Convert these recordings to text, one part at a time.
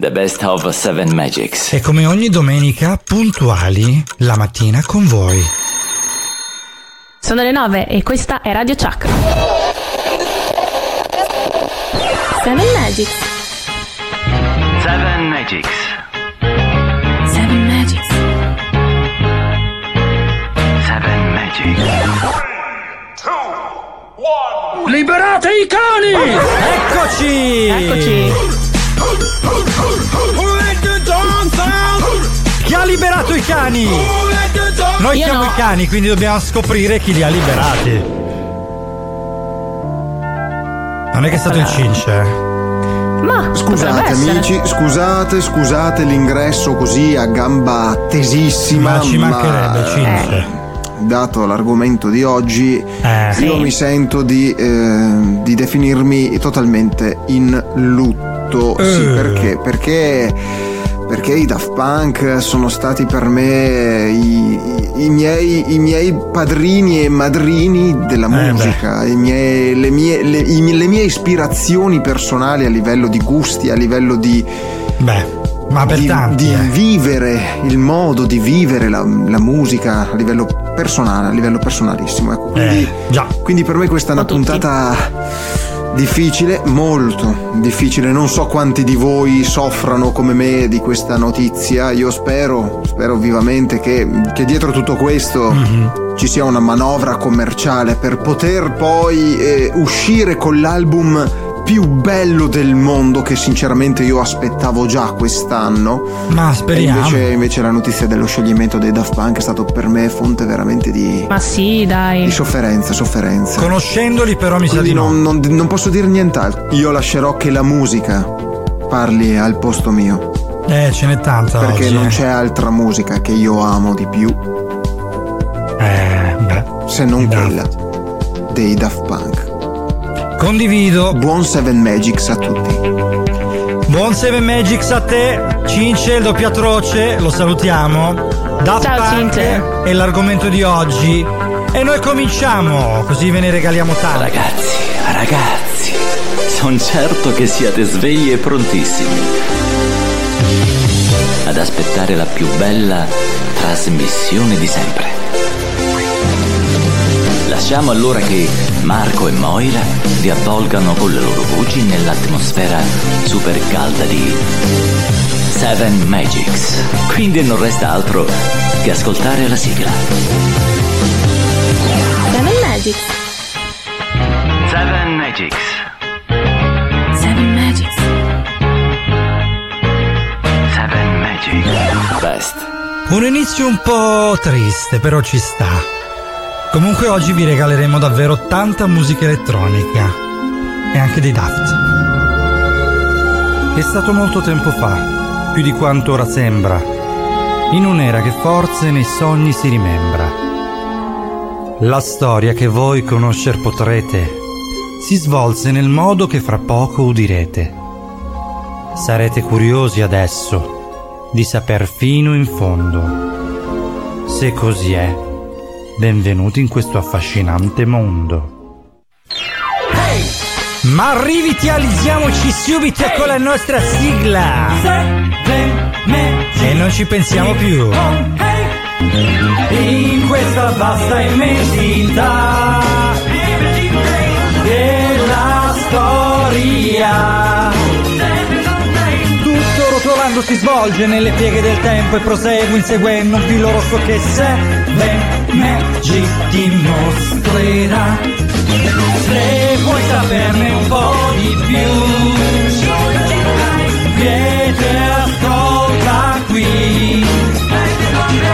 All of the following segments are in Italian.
The best of Seven Magics. E come ogni domenica, puntuali la mattina con voi. Sono le 9 e questa è Radio Chuck. Seven Magics. Seven Magics. Seven Magics. Seven Magics. Liberate i cani! Eccoci! Eccoci. Liberato i cani? Noi Io siamo no. i cani, quindi dobbiamo scoprire chi li ha liberati. Non è che è stato il cince. eh? Ma Scusate amici, scusate, scusate l'ingresso così a gamba tesissima. Ma ci mancherebbe cince. Dato l'argomento di oggi, Eh. io Sì. mi sento di, eh, di definirmi totalmente in lutto. Sì, Eh. perché? Perché perché i Daft Punk sono stati per me i, i- i miei, i miei padrini e madrini della Eh, musica, i miei- le, mie, le- i- le mie ispirazioni personali a livello di gusti, a livello di, Beh, ma per di, tanti. di eh. vivere il modo di vivere la, la musica a livello personale, a livello personalissimo. Ecco, quindi, Eh, già. quindi per me questa è una tutti. puntata difficile, molto difficile. Non so quanti di voi soffrano come me di questa notizia. Io spero, spero vivamente che, che dietro tutto questo Mhm. ci sia una manovra commerciale per poter poi eh, uscire con l'album più bello del mondo che sinceramente io aspettavo già quest'anno. Ma E speriamo. invece, invece la notizia dello scioglimento dei Daft Punk è stato per me fonte veramente di, Ma sì, di dai. sofferenza, sofferenza. Conoscendoli però mi sa Quindi di no. non, non- non posso dire nient'altro. Io lascerò che la musica parli al posto mio. Eh, ce n'è tanta Perché oggi. non eh. c'è altra musica che io amo di più Eh, beh. se non quella dei Daft Punk. Condivido. Buon Seven Magics a tutti. Buon Seven Magics a te, Cince, il doppio atroce, lo salutiamo. Daft Ciao, Punk Cince. è l'argomento di oggi. E noi cominciamo, così ve ne regaliamo tanto. Ragazzi, ragazzi, sono certo che siate svegli e prontissimi ad aspettare la più bella trasmissione di sempre. Lasciamo allora che Marco e Moira vi avvolgano con le loro voci nell'atmosfera super calda di Seven Magics. Quindi non resta altro che ascoltare la sigla. Seven Magics. Seven Magics. Seven Magics. Seven Magics. Best. Un inizio un po' triste, però ci sta. Comunque oggi vi regaleremo davvero tanta musica elettronica. E anche dei Daft. È stato molto tempo fa, più di quanto ora sembra, in un'era che forse nei sogni si rimembra. La storia che voi conoscer potrete si svolse nel modo che fra poco udirete. Sarete curiosi adesso di saper fino in fondo. Se così è, benvenuti in questo affascinante mondo. Ma rivitalizziamoci subito con la nostra sigla! E non ci pensiamo più! In questa vasta immensità della storia tutto rotolando si svolge nelle pieghe del tempo e prosegue inseguendo un filo rosso che Magic dimostrerà. Se vuoi saperne un po' di più, vieni ascolta qui.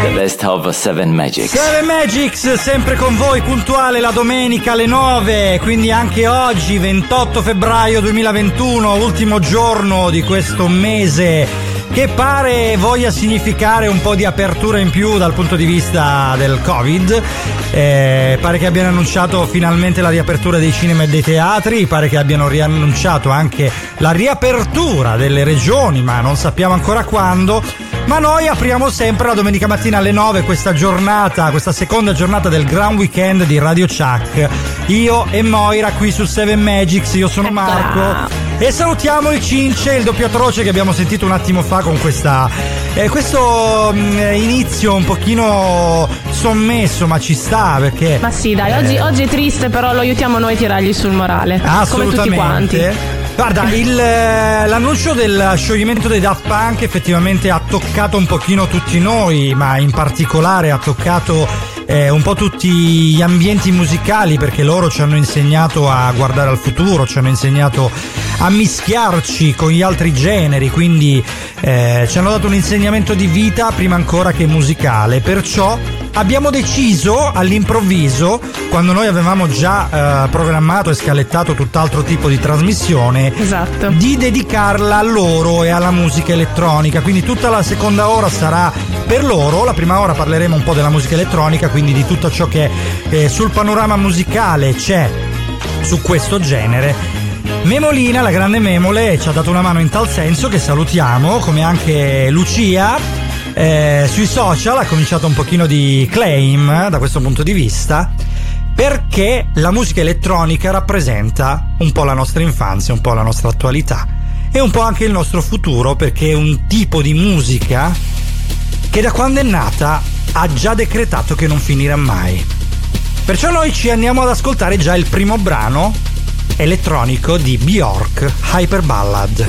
The best of Seven Magics. Seven Magics sempre con voi puntuale la domenica alle 9 quindi anche oggi 28 febbraio 2021 ultimo giorno di questo mese che pare voglia significare un po' di apertura in più dal punto di vista del covid. Eh, pare che abbiano annunciato finalmente la riapertura dei cinema e dei teatri pare che abbiano riannunciato anche la riapertura delle regioni ma non sappiamo ancora quando. Ma noi apriamo sempre la domenica mattina alle 9 questa giornata, questa seconda giornata del Grand Weekend di Radio Chuck. Io e Moira qui su Seven Magics, io sono Marco E salutiamo il Cince, il doppio atroce che abbiamo sentito un attimo fa con questa, eh, questo mh, mm, inizio un pochino sommesso, ma ci sta perché... Ma sì, dai, eh, oggi, oggi, è triste, però lo aiutiamo noi a tirargli sul morale. Come tutti quanti. Guarda, il, eh, l'annuncio del scioglimento dei Daft Punk effettivamente ha toccato un pochino tutti noi, ma in particolare ha toccato eh, un po' tutti gli ambienti musicali perché loro ci hanno insegnato a guardare al futuro, ci hanno insegnato a mischiarci con gli altri generi, quindi eh, ci hanno dato un insegnamento di vita prima ancora che musicale, perciò abbiamo deciso all'improvviso, quando noi avevamo già eh, programmato e scalettato tutt'altro tipo di trasmissione, esatto. di dedicarla a loro e alla musica elettronica. Quindi tutta la seconda ora sarà per loro, la prima ora parleremo un po' della musica elettronica, quindi di tutto ciò che eh, sul panorama musicale c'è su questo genere. Memolina, la grande Memole, ci ha dato una mano in tal senso che salutiamo, come anche Lucia eh, sui social ha cominciato un pochino di claim eh, da questo punto di vista perché la musica elettronica rappresenta un po' la nostra infanzia, un po' la nostra attualità e un po' anche il nostro futuro perché è un tipo di musica che da quando è nata ha già decretato che non finirà mai. Perciò noi ci andiamo ad ascoltare già il primo brano elettronico di Bjork, Hyper Ballad.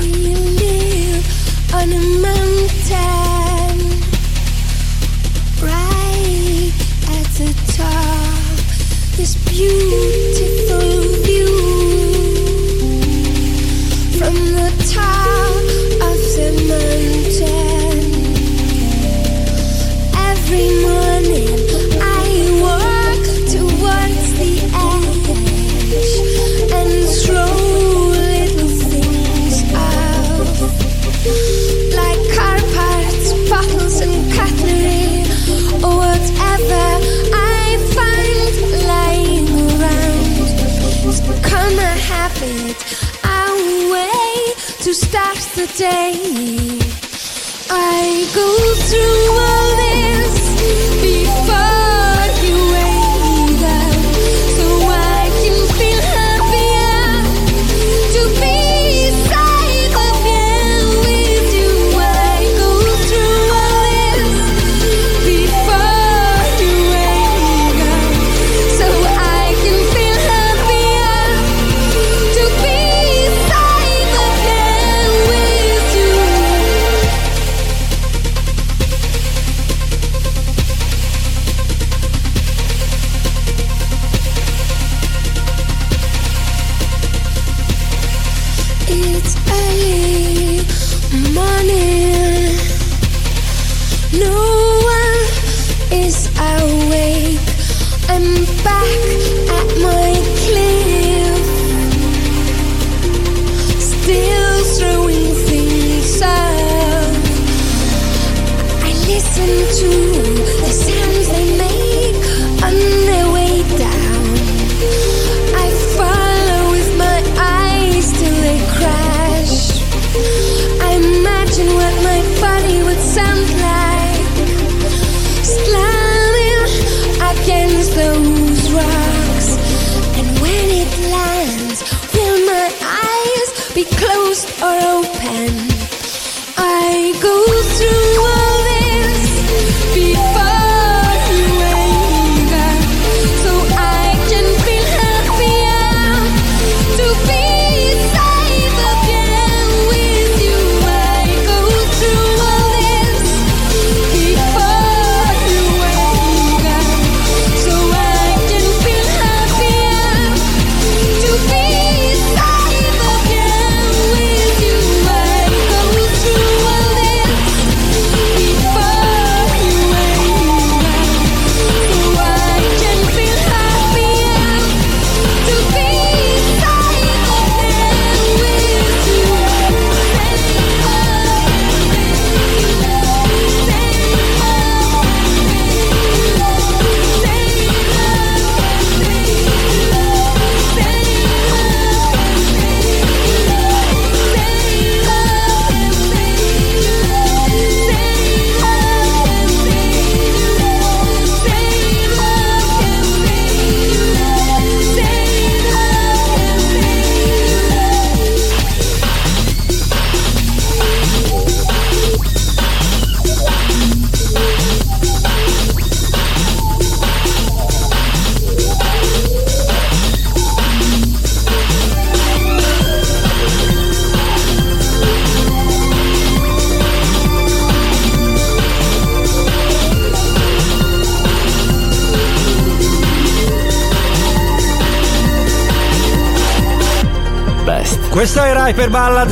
From the top of the mountain yesterday I go through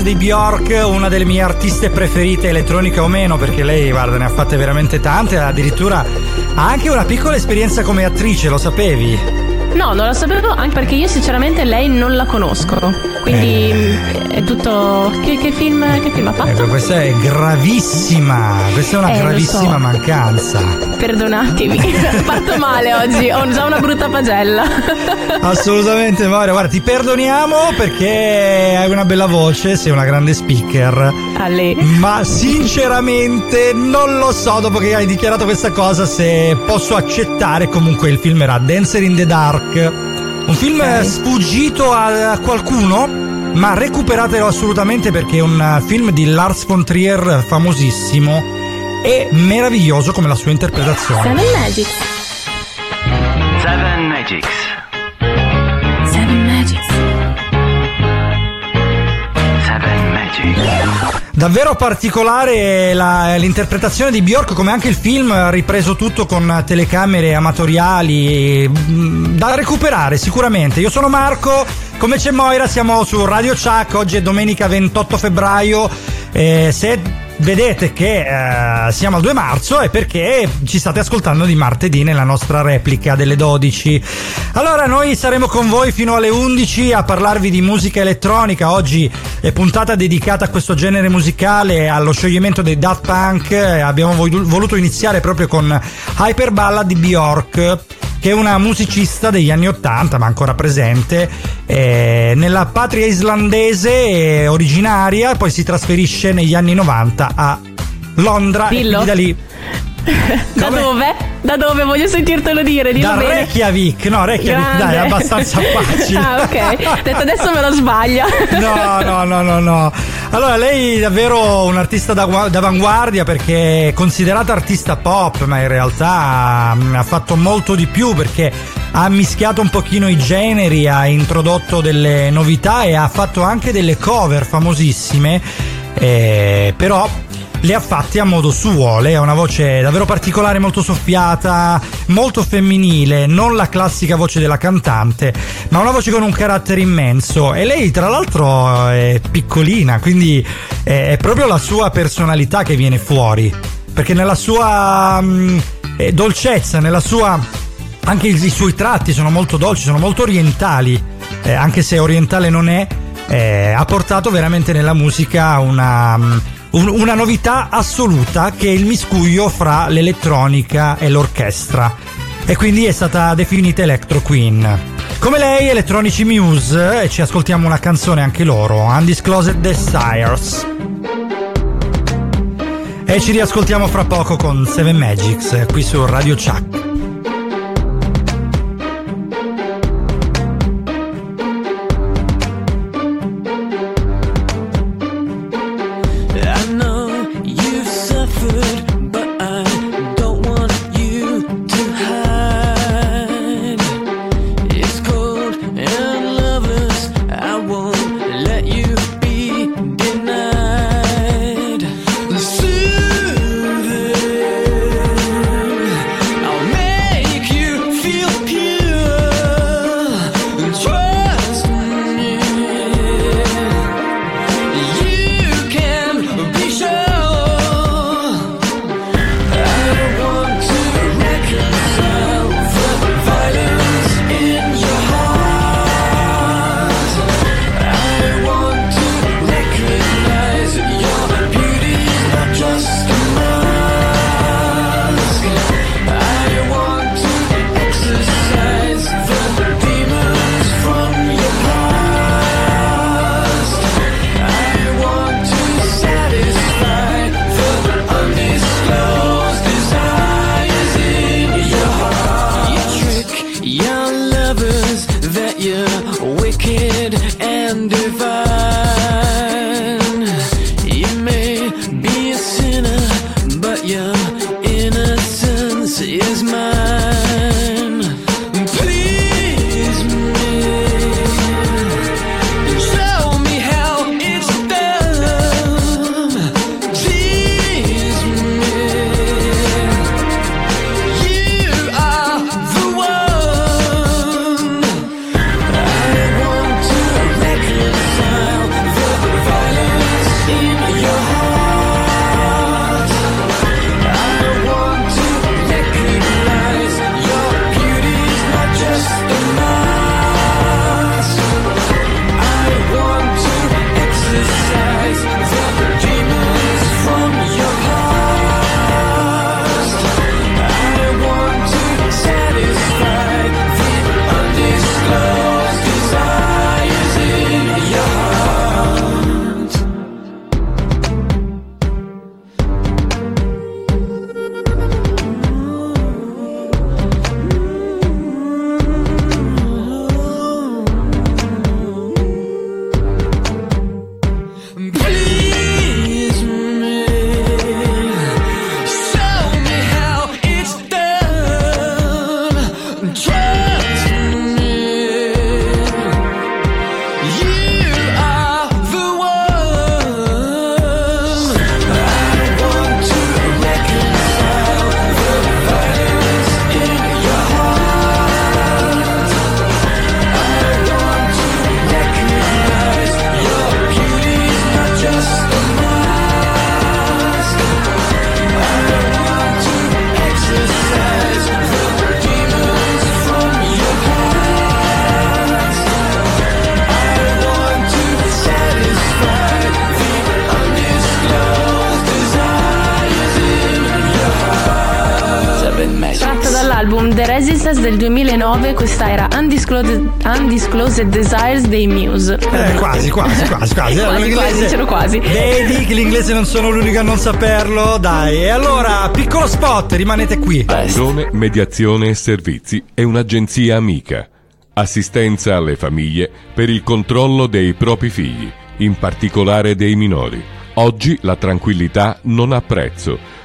di Bjork, una delle mie artiste preferite, elettronica o meno, perché lei, guarda, ne ha fatte veramente tante, addirittura ha anche una piccola esperienza come attrice, lo sapevi? No, non lo sapevo, anche perché io sinceramente lei non la conosco. Quindi eh. è tutto. Che, che, film, che, film, ha fatto? Ecco, questa è gravissima. Questa è una eh, gravissima so. mancanza. Perdonatemi, parto male oggi, ho già una brutta pagella. Assolutamente, Mario. Guarda, ti perdoniamo perché hai una bella voce, sei una grande speaker. A lei. Ma sinceramente non lo so, dopo che hai dichiarato questa cosa, se posso accettare. Comunque il film era Dancer in the Dark Dark. Un film okay. sfuggito a qualcuno, ma recuperatelo assolutamente perché è un film di Lars von Trier famosissimo e meraviglioso come la sua interpretazione. Seven Magics. Seven Magics. Davvero particolare la, l'interpretazione di Bjork, come anche il film ha ripreso tutto con telecamere amatoriali, mm, da recuperare sicuramente. Io sono Marco, come c'è Moira, siamo su Radio Chuck, oggi è domenica 28 febbraio. Eh, se vedete che eh, siamo al 2 marzo è perché ci state ascoltando di martedì nella nostra replica delle 12. Allora noi saremo con voi fino alle 11 a parlarvi di musica elettronica. Oggi è puntata dedicata a questo genere musicale, allo scioglimento dei Daft Punk. Abbiamo voluto iniziare proprio con Hyper Ballad di Bjork che è una musicista degli anni 80 ma ancora presente eh, nella patria islandese originaria poi si trasferisce negli anni 90 a Londra Dillo. e da lì da dove? Da dove? Voglio sentirtelo dire. Dillo da bene. Reykjavik, no, Reykjavik, Grande. dai, è abbastanza facile. ah, ok. Detto adesso me lo sbaglia. no, no, no, no, no. Allora, lei è davvero un'artista d'avanguardia perché è considerata artista pop, ma in realtà mm, ha fatto molto di più perché ha mischiato un pochino i generi, ha introdotto delle novità e ha fatto anche delle cover famosissime. Eh, però le ha fatte a modo suo. Lei ha una voce davvero particolare, molto soffiata, molto femminile, non la classica voce della cantante, ma una voce con un carattere immenso. E lei, tra l'altro, è piccolina, quindi è proprio la sua personalità che viene fuori. Perché nella sua mh, mm, dolcezza, nella sua. anche i, i, suoi tratti sono molto dolci, sono molto orientali, eh, anche se orientale non è. Eh, ha portato veramente nella musica una mm, un, una novità assoluta che è il miscuglio fra l'elettronica e l'orchestra e quindi è stata definita Electro Queen. Come lei, Electronici Muse, e ci ascoltiamo una canzone anche loro, Undisclosed Desires. E ci riascoltiamo fra poco con Seven Magics qui su Radio Chuck. 2009, questa era Undisclosed, Undisclosed Desires dei Muse. Eh, quasi, quasi, quasi, quasi. Quasi, L'inglese- quasi, c'ero quasi. Vedi che l'inglese non sono l'unico a non saperlo, dai. E allora, piccolo spot, rimanete qui. Airone Mediazione e Servizi è un'agenzia amica. Assistenza alle famiglie per il controllo dei propri figli, in particolare dei minori. Oggi la tranquillità non ha prezzo.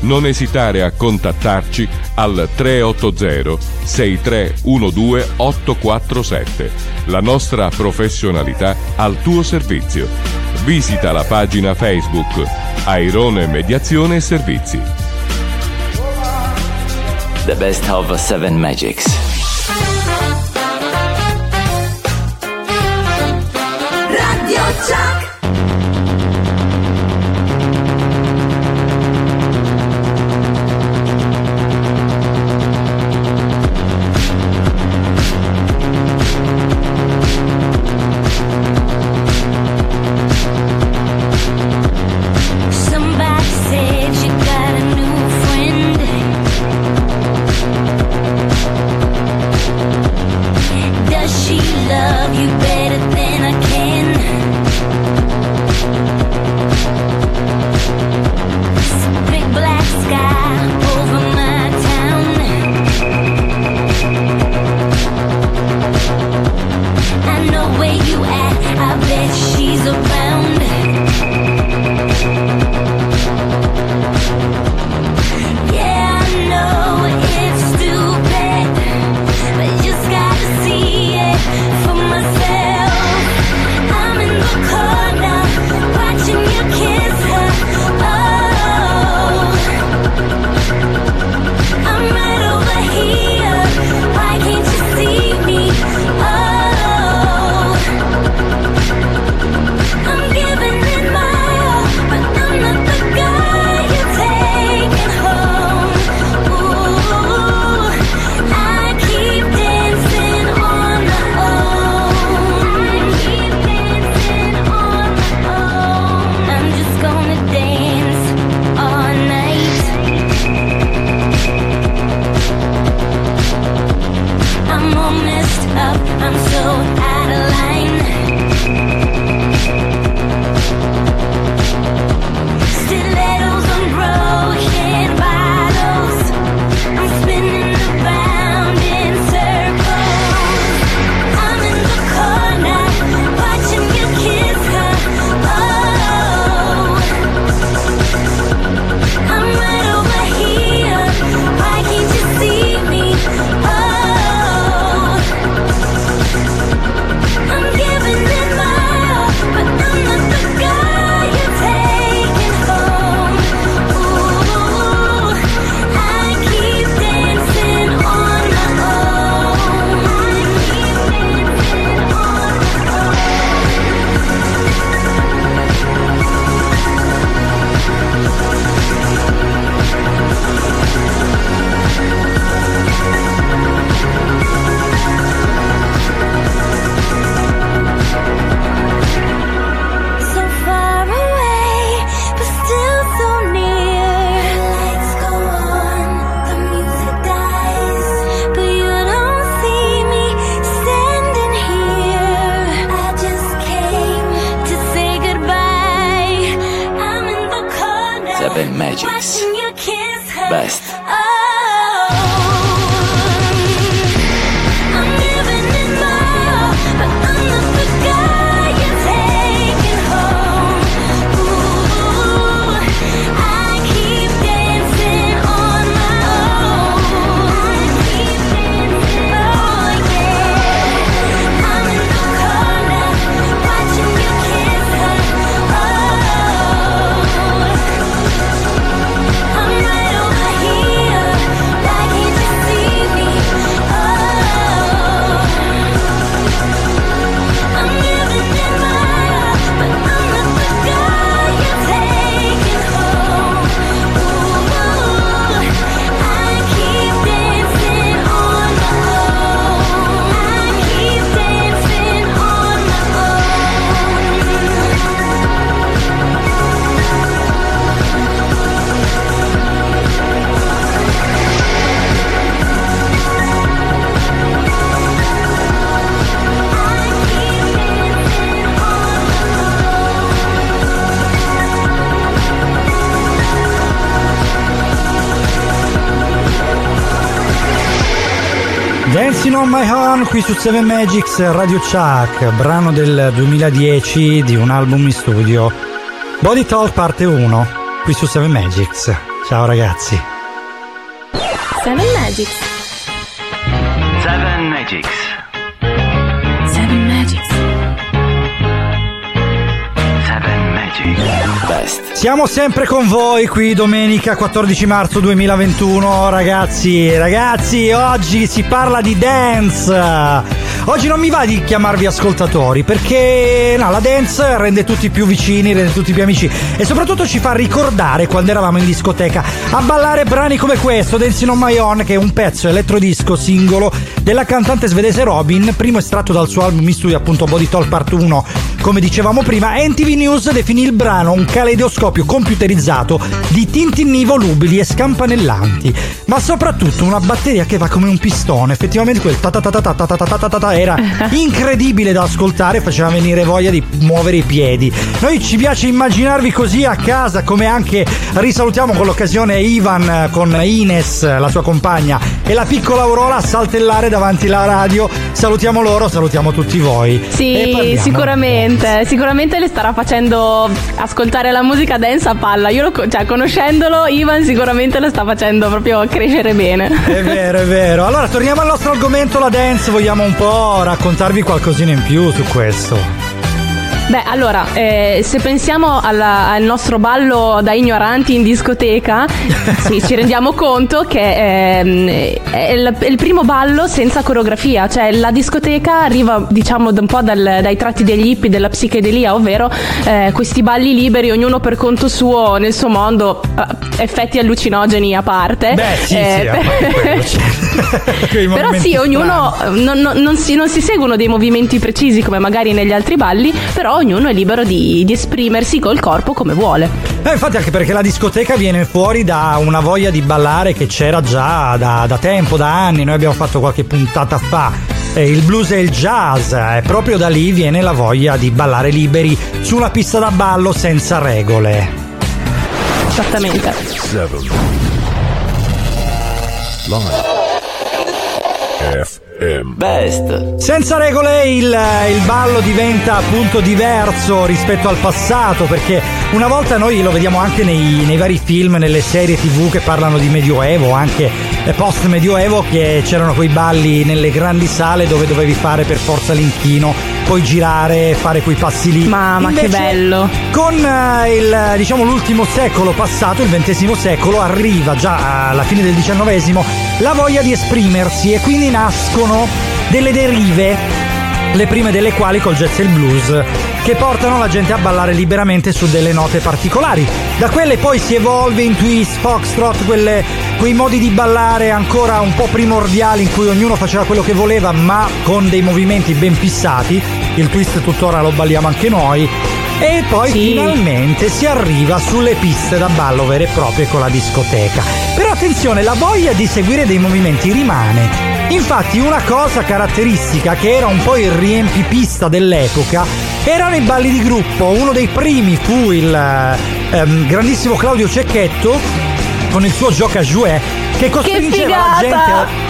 Non esitare a contattarci al 380 6312 847. La nostra professionalità al tuo servizio. Visita la pagina Facebook Airone Mediazione e Servizi. The best of Seven Magics. Qui su 7 Magics Radio Chuck, brano del 2010 di un album in studio. Body Talk parte 1 qui su 7 Magics. Ciao ragazzi. Seven Magics. Seven Magics. Best. Siamo sempre con voi qui domenica 14 marzo 2021, ragazzi. Ragazzi, oggi si parla di dance. Oggi non mi va di chiamarvi ascoltatori perché no, la dance rende tutti più vicini, rende tutti più amici e soprattutto ci fa ricordare quando eravamo in discoteca a ballare brani come questo, Dancing on My Own, che è un pezzo elettrodisco singolo della cantante svedese Robin, primo estratto dal suo album in studio appunto Body Talk Part 1, come dicevamo prima. NTV News definì il brano un caleidoscopio computerizzato di tintinni volubili e scampanellanti, ma soprattutto una batteria che va come un pistone, effettivamente quel ta ta ta ta ta ta ta ta ta ta era incredibile da ascoltare, faceva venire voglia di muovere i piedi. Noi ci piace immaginarvi così a casa, come anche risalutiamo con l'occasione Ivan eh, con Ines, la sua compagna, e la piccola Aurora a saltellare davanti alla radio. Salutiamo loro, salutiamo tutti voi. Sì, sicuramente, sicuramente le starà facendo ascoltare la musica dance a palla. Io lo, cioè, conoscendolo, Ivan sicuramente lo sta facendo proprio crescere bene. È vero, è vero. Allora, torniamo al nostro argomento, la dance. Vogliamo un po' raccontarvi qualcosina in più su questo. Beh, allora, eh, se pensiamo alla- al nostro ballo da ignoranti in discoteca, sì, ci rendiamo conto che ehm, è, il, è il primo ballo senza coreografia, cioè la discoteca arriva, diciamo, da un po' dal- dai tratti degli hippie, della psichedelia, ovvero eh, questi balli liberi, ognuno per conto suo, nel suo mondo, eh, effetti allucinogeni a parte. Beh, sì, Eh, sì, cioè, quei però sì, ognuno non, non- non si, non si seguono dei movimenti precisi come magari negli altri balli, però ognuno è libero di, di esprimersi col corpo come vuole. Eh, infatti anche perché la discoteca viene fuori da una voglia di ballare che c'era già da, da tempo, da anni, noi abbiamo fatto qualche puntata fa. eh, Il blues e il jazz, e proprio da lì viene la voglia di ballare liberi su una pista da ballo senza regole. Esattamente. Seven. Live. Best. Senza regole il, il ballo diventa appunto diverso rispetto al passato perché una volta noi lo vediamo anche nei, nei vari film, nelle serie tv che parlano di medioevo, anche post medioevo che c'erano quei balli nelle grandi sale dove dovevi fare per forza l'inchino, poi girare, fare quei passi lì. Mamma, che Invece, bello. Con eh, il, diciamo, l'ultimo secolo passato, il XX secolo, arriva già alla fine del XIX la voglia di esprimersi e quindi nascono delle derive, le prime delle quali col jazz e il blues, che portano la gente a ballare liberamente su delle note particolari. Da quelle poi si evolve in twist, foxtrot, quelle- quei modi di ballare ancora un po' primordiali in cui ognuno faceva quello che voleva ma con dei movimenti ben fissati. Il twist tuttora lo balliamo anche noi. E poi Sì. finalmente si arriva sulle piste da ballo vere e proprie con la discoteca. Però attenzione, la voglia di seguire dei movimenti rimane. Infatti una cosa caratteristica che era un po' il riempipista dell'epoca erano i balli di gruppo. Uno dei primi fu il ehm, grandissimo Claudio Cecchetto con il suo gioca jouet che costringeva la figata! gente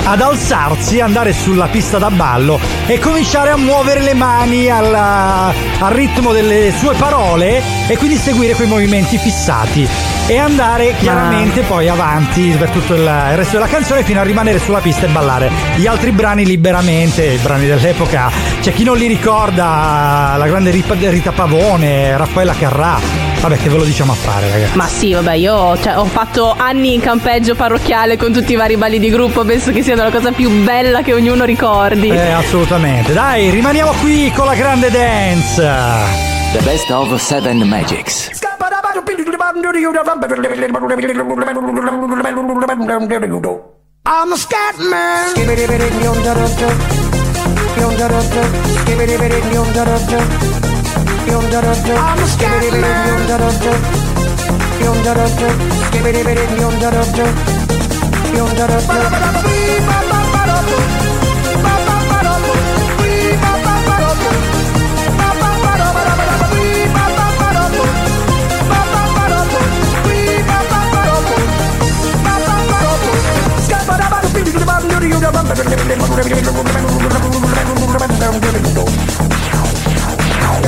a- ad alzarsi, andare sulla pista da ballo e cominciare a muovere le mani alla- al ritmo delle sue parole e quindi seguire quei movimenti fissati e andare chiaramente poi avanti per tutto il, il resto della canzone fino a rimanere sulla pista e ballare gli altri brani liberamente, i brani dell'epoca. C'è chi non li ricorda, la grande Rita Rita Pavone, Raffaella Carrà. Vabbè, che ve lo diciamo a fare, ragazzi. Ma sì, vabbè, io cioè, ho fatto anni in campeggio parrocchiale con tutti i vari balli di gruppo, penso che sia la cosa più bella che ognuno ricordi. Eh, assolutamente. Dai, rimaniamo qui con la grande dance. The best of Seven Magics. I'm a scat man. I'm a scat man. bidi bidi yum da da Thank you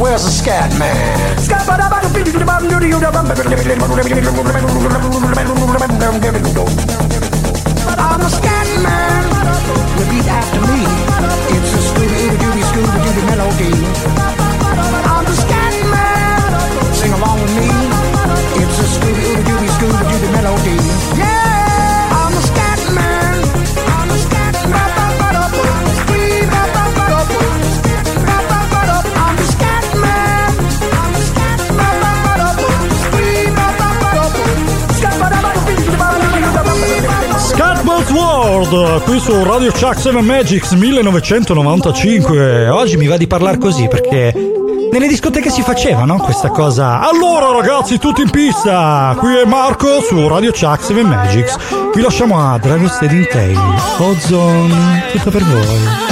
Where's the scat man? I'm the scat man. Repeat after me. It's a Scooby Dooby Scooby Dooby melody. I'm the scat man. Sing along with me. It's a Scooby Dooby Scooby Dooby melody. Yeah, World, qui su Radio Chuck 7 Magics 1995. Oggi mi va di parlare così perché nelle discoteche si faceva, no? Questa cosa. Allora ragazzi, tutti in pista! Qui è Marco su Radio Chuck 7 Magics. Vi lasciamo a Dragon Steady Tail. Ozone, tutto per voi.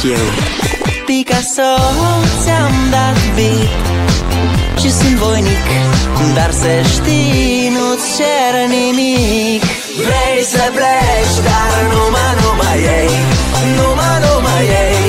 Sunt iarăși eu Picasso, ți-am dat bip Și sunt voinic Dar să știi, nu-ți cer nimic. Vrei să pleci, dar numai, numai ei Numai, numai ei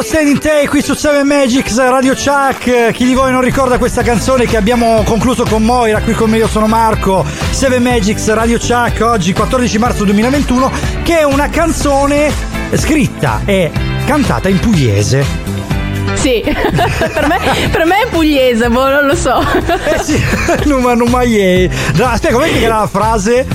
Drago Stand in Tay qui su 7 Magics Radio Chuck. Chi di voi non ricorda questa canzone che abbiamo concluso con Moira? Qui con me io sono Marco. 7 Magics Radio Chuck oggi 14 marzo 2021 che è una canzone scritta e cantata in pugliese. Sì, per, me, per me è pugliese, boh, non lo so. Eh sì, Numa Numa Ye. Dra- Aspetta, com'è che era la frase?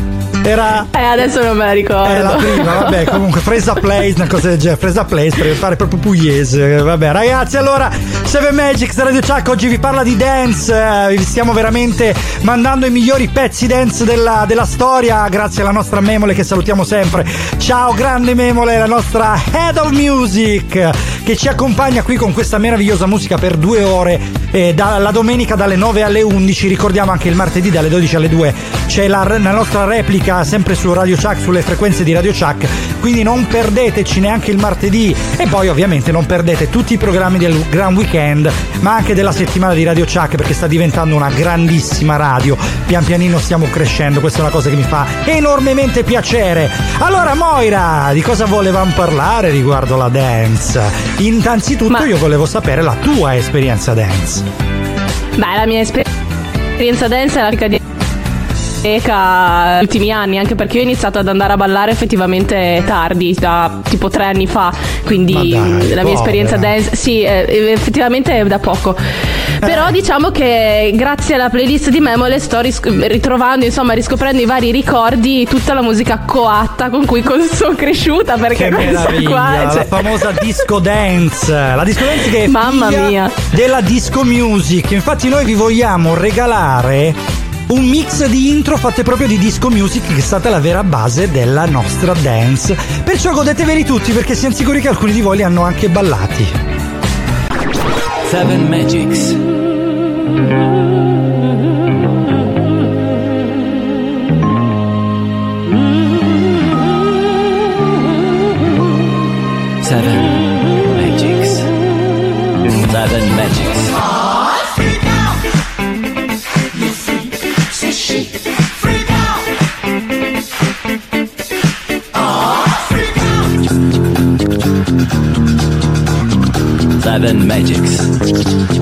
Era Eh, adesso non me la ricordo. Eh, la prima, vabbè, comunque Fresa Place, una cosa del genere, Fresa Place per fare proprio pugliese. Vabbè, ragazzi, allora, Seven Magics Radio Chuck oggi vi parla di dance. eh, vi stiamo veramente mandando i migliori pezzi dance della, della storia, grazie alla nostra Memole che salutiamo sempre. Ciao, grande Memole, la nostra Head of Music, che ci accompagna qui con questa meravigliosa musica per due ore. Eh, da- la domenica dalle 9 alle 11, ricordiamo anche il martedì dalle 12 alle 2 c'è la, la nostra replica sempre su Radio Chuck, sulle frequenze di Radio Chuck, quindi non perdeteci neanche il martedì e poi ovviamente non perdete tutti i programmi del Gran Weekend, ma anche della settimana di Radio Chuck perché sta diventando una grandissima radio, pian pianino stiamo crescendo, questa è una cosa che mi fa enormemente piacere. Allora Moira, di cosa volevamo parlare riguardo la dance? Innanzitutto Ma- io volevo sapere la tua esperienza dance. Beh, la mia esper- esperienza dance è la rica di negli ultimi anni, anche perché io ho iniziato ad andare a ballare effettivamente tardi, da tipo tre anni fa, quindi dai, la mia esperienza povera. dance, sì, eh, effettivamente è da poco. Però diciamo che grazie alla playlist di Memole sto ris- ritrovando, insomma, riscoprendo i vari ricordi, tutta la musica coatta con cui con- sono cresciuta, perché Che meraviglia, qua, la cioè- famosa disco dance, la disco dance che è Mamma mia. della disco music. Infatti noi vi vogliamo regalare un mix di intro fatte proprio di disco music che è stata la vera base della nostra dance. Perciò godeteveli tutti perché siamo sicuri che alcuni di voi li hanno anche ballati. seven magics. Seven Magics.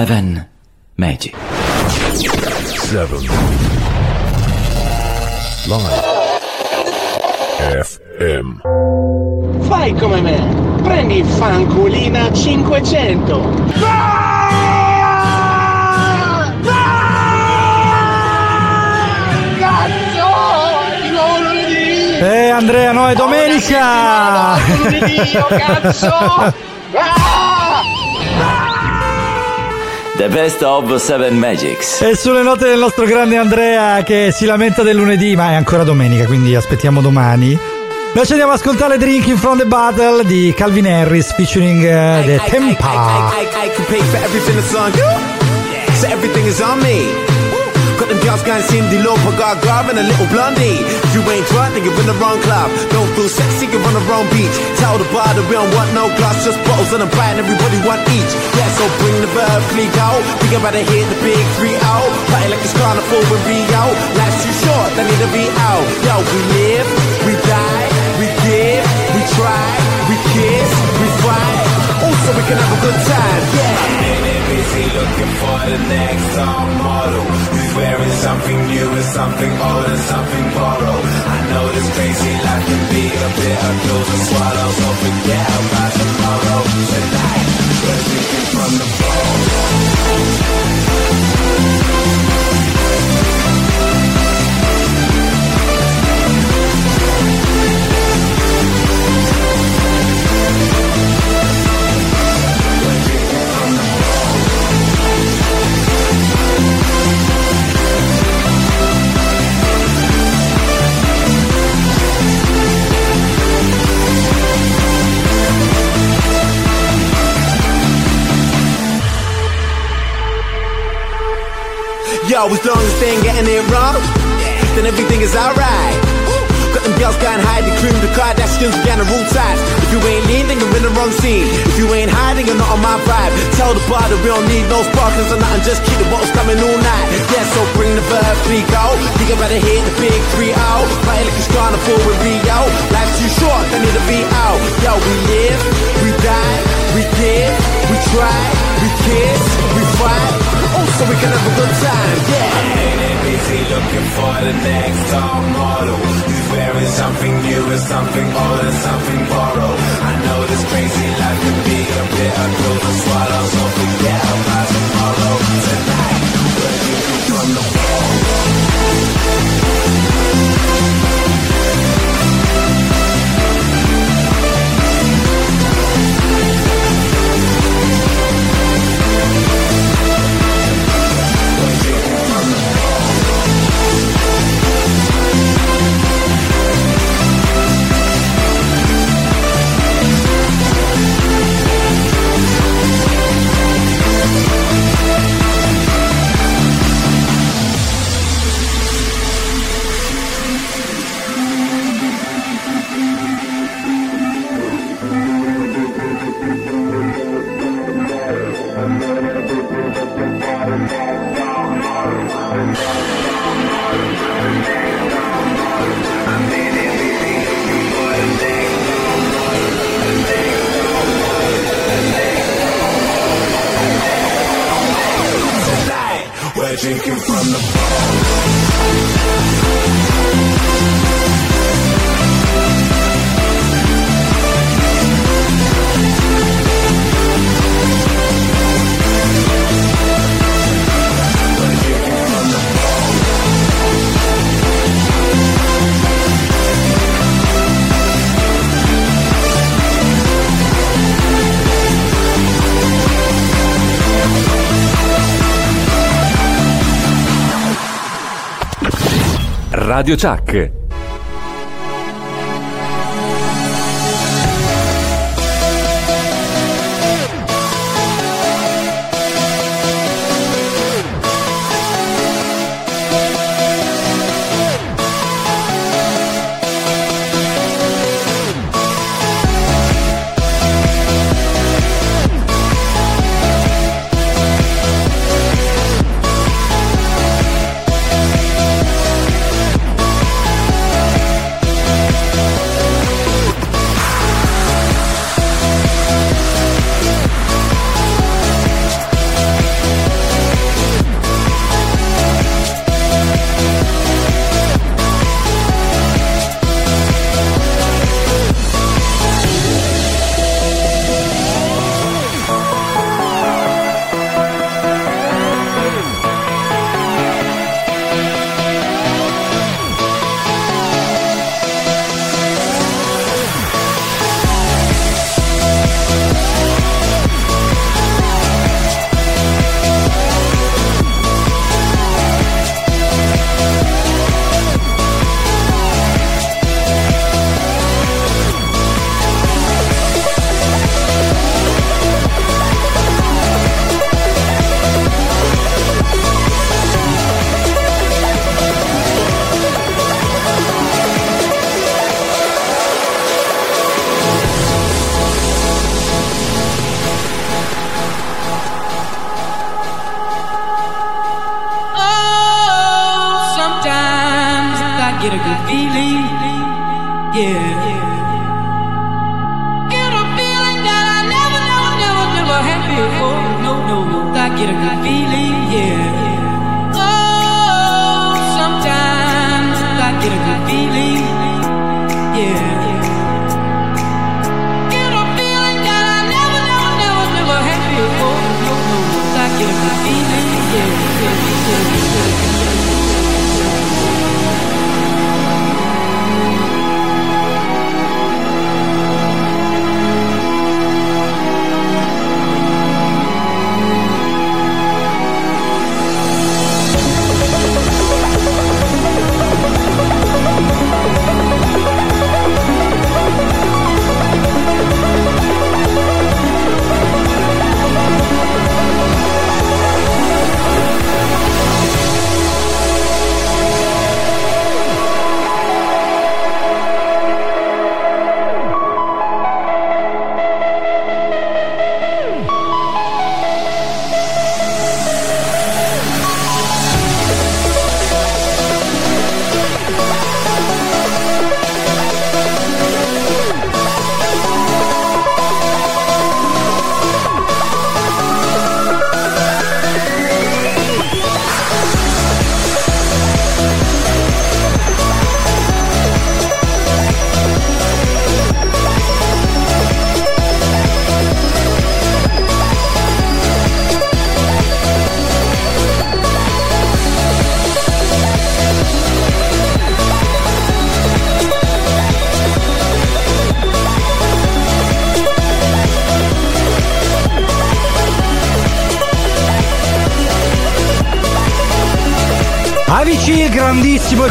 Seven Magic. Seven. Live. FM. Fai come me, prendi Fanculina 500. Cazzo! Di nuovo lunedì! Eh Andrea, no, è domenica! Lunedì, oh, cazzo! The best of Seven Magics. E sulle note del nostro grande Andrea che si lamenta del lunedì, ma è ancora domenica, quindi aspettiamo domani. Noi ci andiamo ad ascoltare Drinking from the Battle di Calvin Harris featuring eh, The Tempa. I, I can pay for everything that's on you. So everything is on me. Got them girls going Cindy Lauper, got Gar and a little blondie. If you ain't drunk, then you're in the wrong club. Don't feel sexy, you're on the wrong beach. Tell the bar that we don't want no glass, just bottles and a bite, and everybody want each. Yeah, so bring the verb, fleek out. We about to hit the big three out. Party like it's carnival with Rio. Life's too short, they need to be out. Yo, we live, we die, we give, we try, we kiss, we fight. Also, we can have a good time. Yeah. busy looking for the next top model Who's wearing something new and something old and something borrowed I know this crazy life can be a bitter pill to swallow So forget about tomorrow Tonight, we're drinking from the bowl as long as they ain't getting it wrong, then everything is alright. Got them girls going high, the cream, the Kardashians, we on the rule ties. If you ain't lean, then you're in the wrong scene. If you ain't hiding, you're not on my vibe. Tell the bar that we don't need no sparklers or nothing, just keep the bottles coming all night. Yeah, so bring the verb, freak out. Think about to hit the big three out. Party like it's carnival with Rio. Life's too short, they need to be out. Yo, we live, we die, we give, we try, we kiss, we fight. Also, we can have a good time, yeah. Ain't busy looking for the next top model. Who's wearing something new and something old and something borrowed. I know this crazy life can be a bitter pill to swallow So forget about tomorrow. Tonight, we're from the bowl Radio Chuck.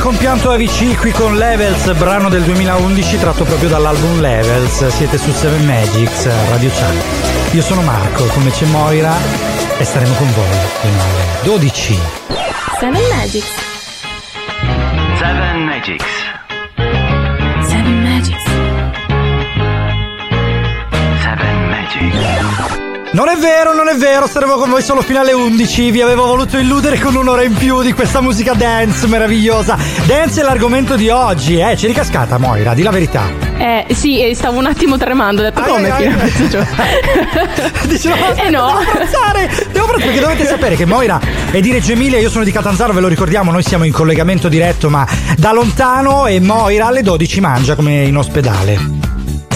Compianto AVC qui con Levels, brano del 2011 tratto proprio dall'album Levels. Siete su Seven Magics, Radio Chuck. Io sono Marco, come c'è Moira e staremo con voi fino alle 12. Seven Magics. Seven Magics. Non è vero, non è vero, saremo con voi solo fino alle 11. Vi avevo voluto illudere con un'ora in più di questa musica dance meravigliosa. Dance è l'argomento di oggi, eh? Ci ricascata, Moira, di la verità. Eh, sì, e stavo un attimo tremando, ho detto come ai, ai. mezzogiorno? Dice, no, Eh no. Devo pranzare, perché dovete sapere che Moira è di Reggio Emilia, io sono di Catanzaro, ve lo ricordiamo, noi siamo in collegamento diretto, ma da lontano e Moira alle 12 mangia come in ospedale.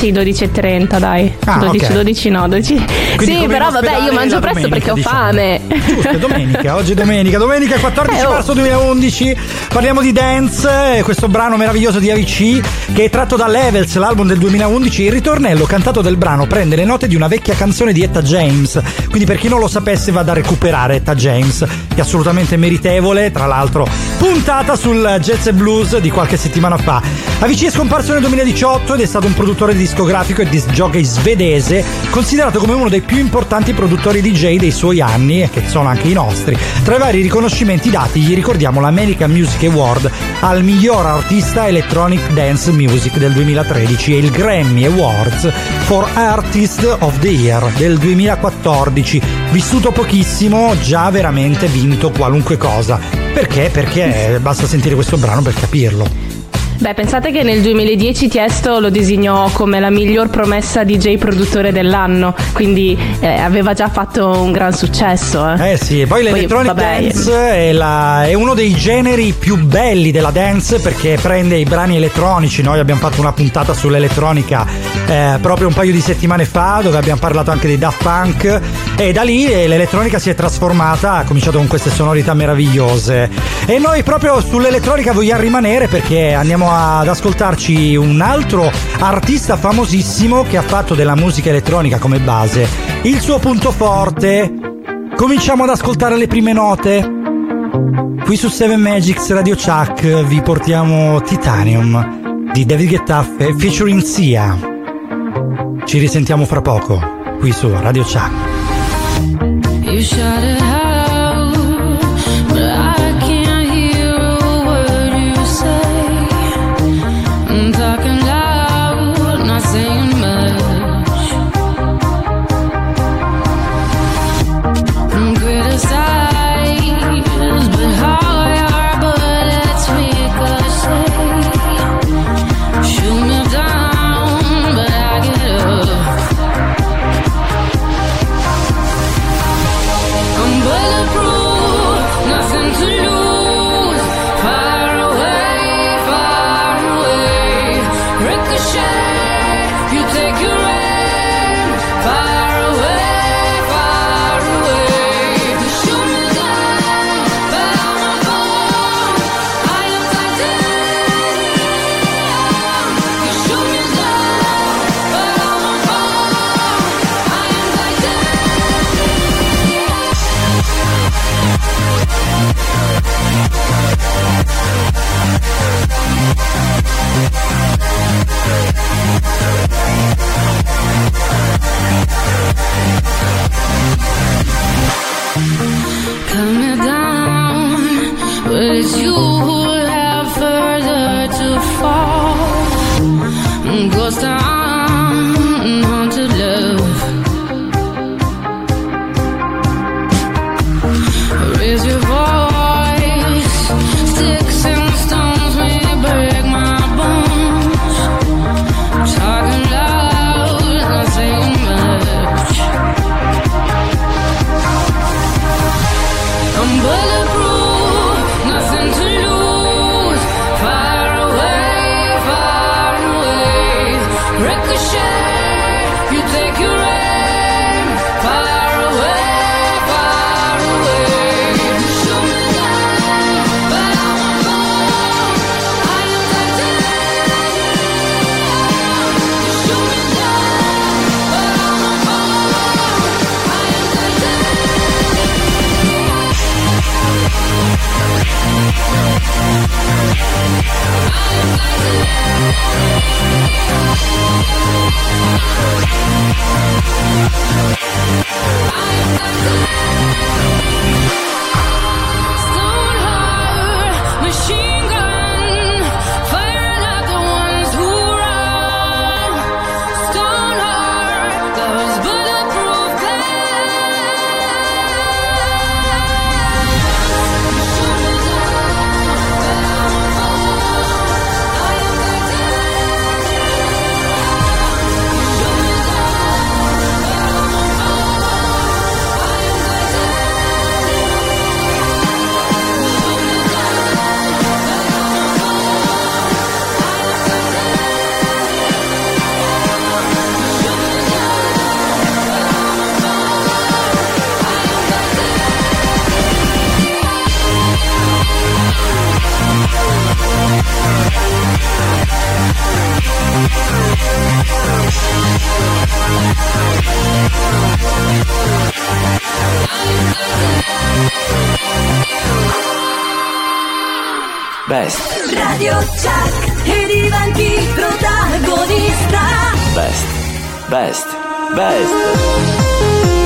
Sì, 12.30, dai. Ah, 12, ok. 12 no, 12. Quindi sì, però vabbè, io mangio presto perché ho domenica, fame. Giusto, è domenica, oggi è domenica, domenica 14 Eh, oh. marzo 2011. Parliamo di Dance, eh, questo brano meraviglioso di AVC che è tratto da Levels, l'album del 2011. Il ritornello cantato del brano prende le note di una vecchia canzone di Etta James. Quindi per chi non lo sapesse va da recuperare Etta James, che è assolutamente meritevole, tra l'altro puntata sul jazz e blues di qualche settimana fa. AVC è scomparso nel 2018 ed è stato un produttore discografico e disc jockey svedese, considerato come uno dei più importanti produttori DJ dei suoi anni, e che sono anche i nostri. Tra i vari riconoscimenti dati, gli ricordiamo l'American Music Award al miglior artista electronic dance music del 2013 e il Grammy Awards for Artist of the Year del 2014. Vissuto pochissimo, già veramente vinto qualunque cosa. Perché? Perché basta sentire questo brano per capirlo. Beh, pensate che nel 2010 Tiesto lo designò come la miglior promessa DJ produttore dell'anno, quindi eh, aveva già fatto un gran successo. Eh, Eh sì, e poi l'electronic vabbè, dance è, la- è uno dei generi più belli della dance perché prende i brani elettronici. Noi abbiamo fatto una puntata sull'elettronica eh, proprio un paio di settimane fa dove abbiamo parlato anche dei Daft Punk e da lì eh, l'elettronica si è trasformata, ha cominciato con queste sonorità meravigliose. E noi proprio sull'elettronica vogliamo rimanere perché andiamo ad ascoltarci un altro artista famosissimo che ha fatto della musica elettronica come base il suo punto forte. Cominciamo ad ascoltare le prime note. Qui su 7 Magics Radio Chuck vi portiamo Titanium di David Guetta featuring Sia. Ci risentiamo fra poco qui su Radio Chuck. Best, best.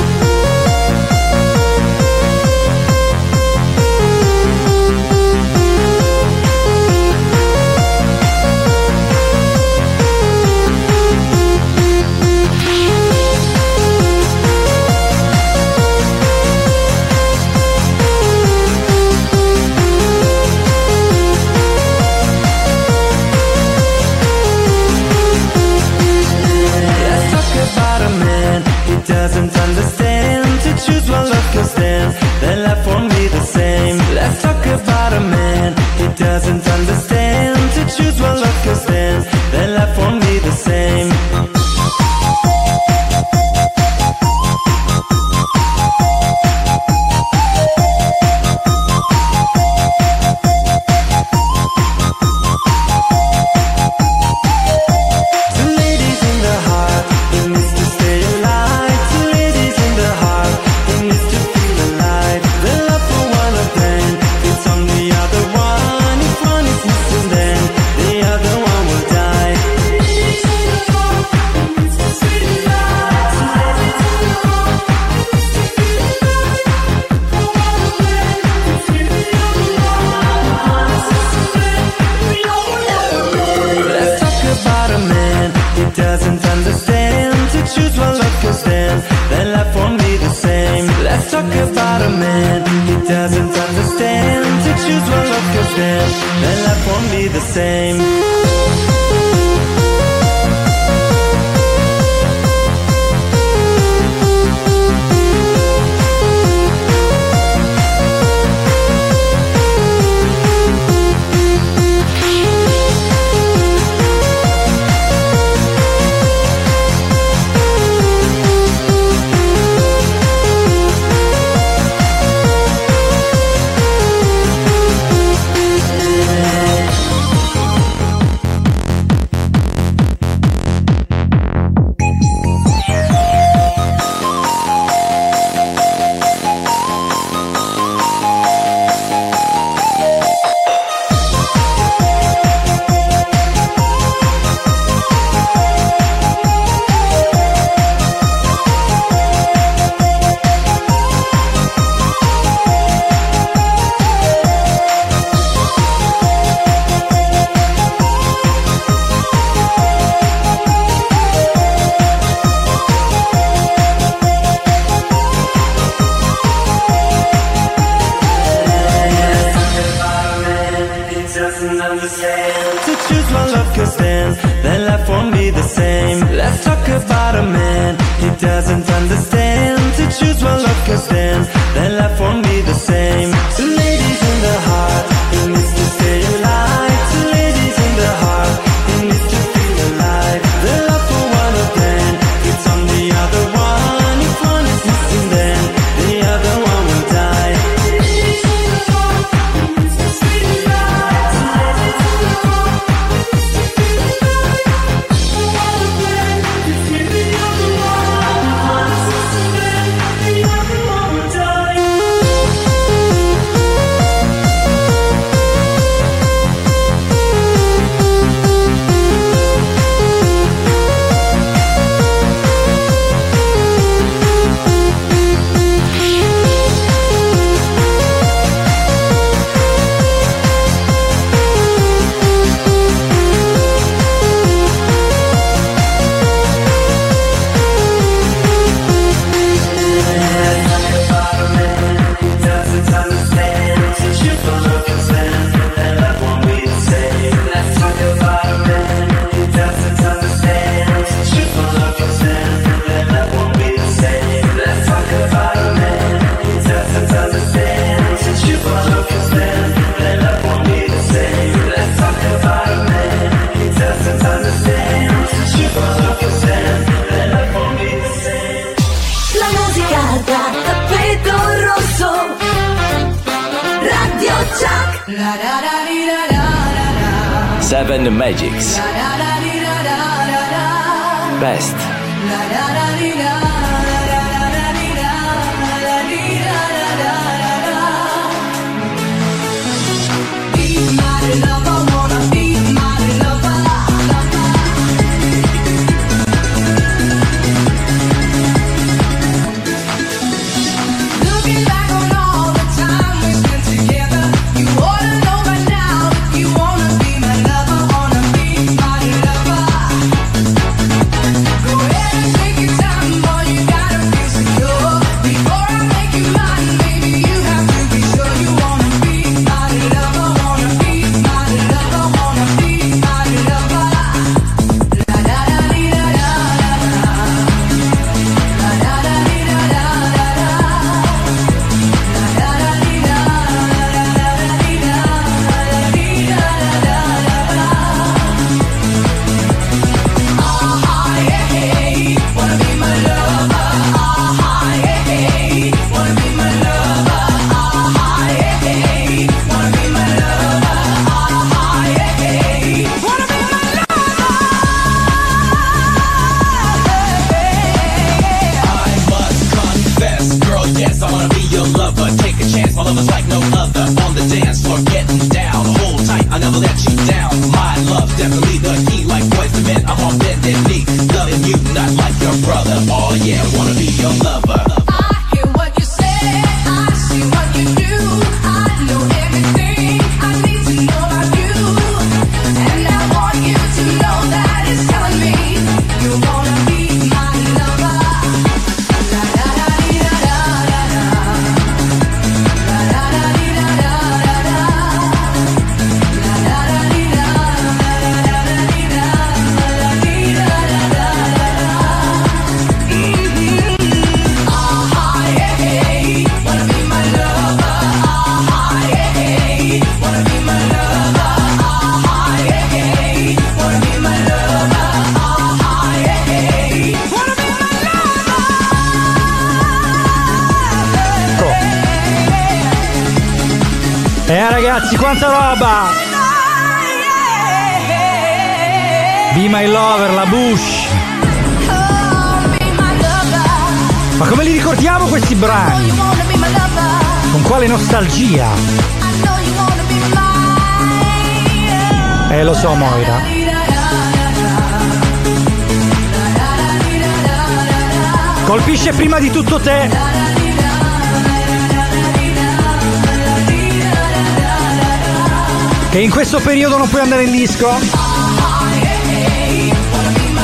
Questo periodo non puoi andare in disco?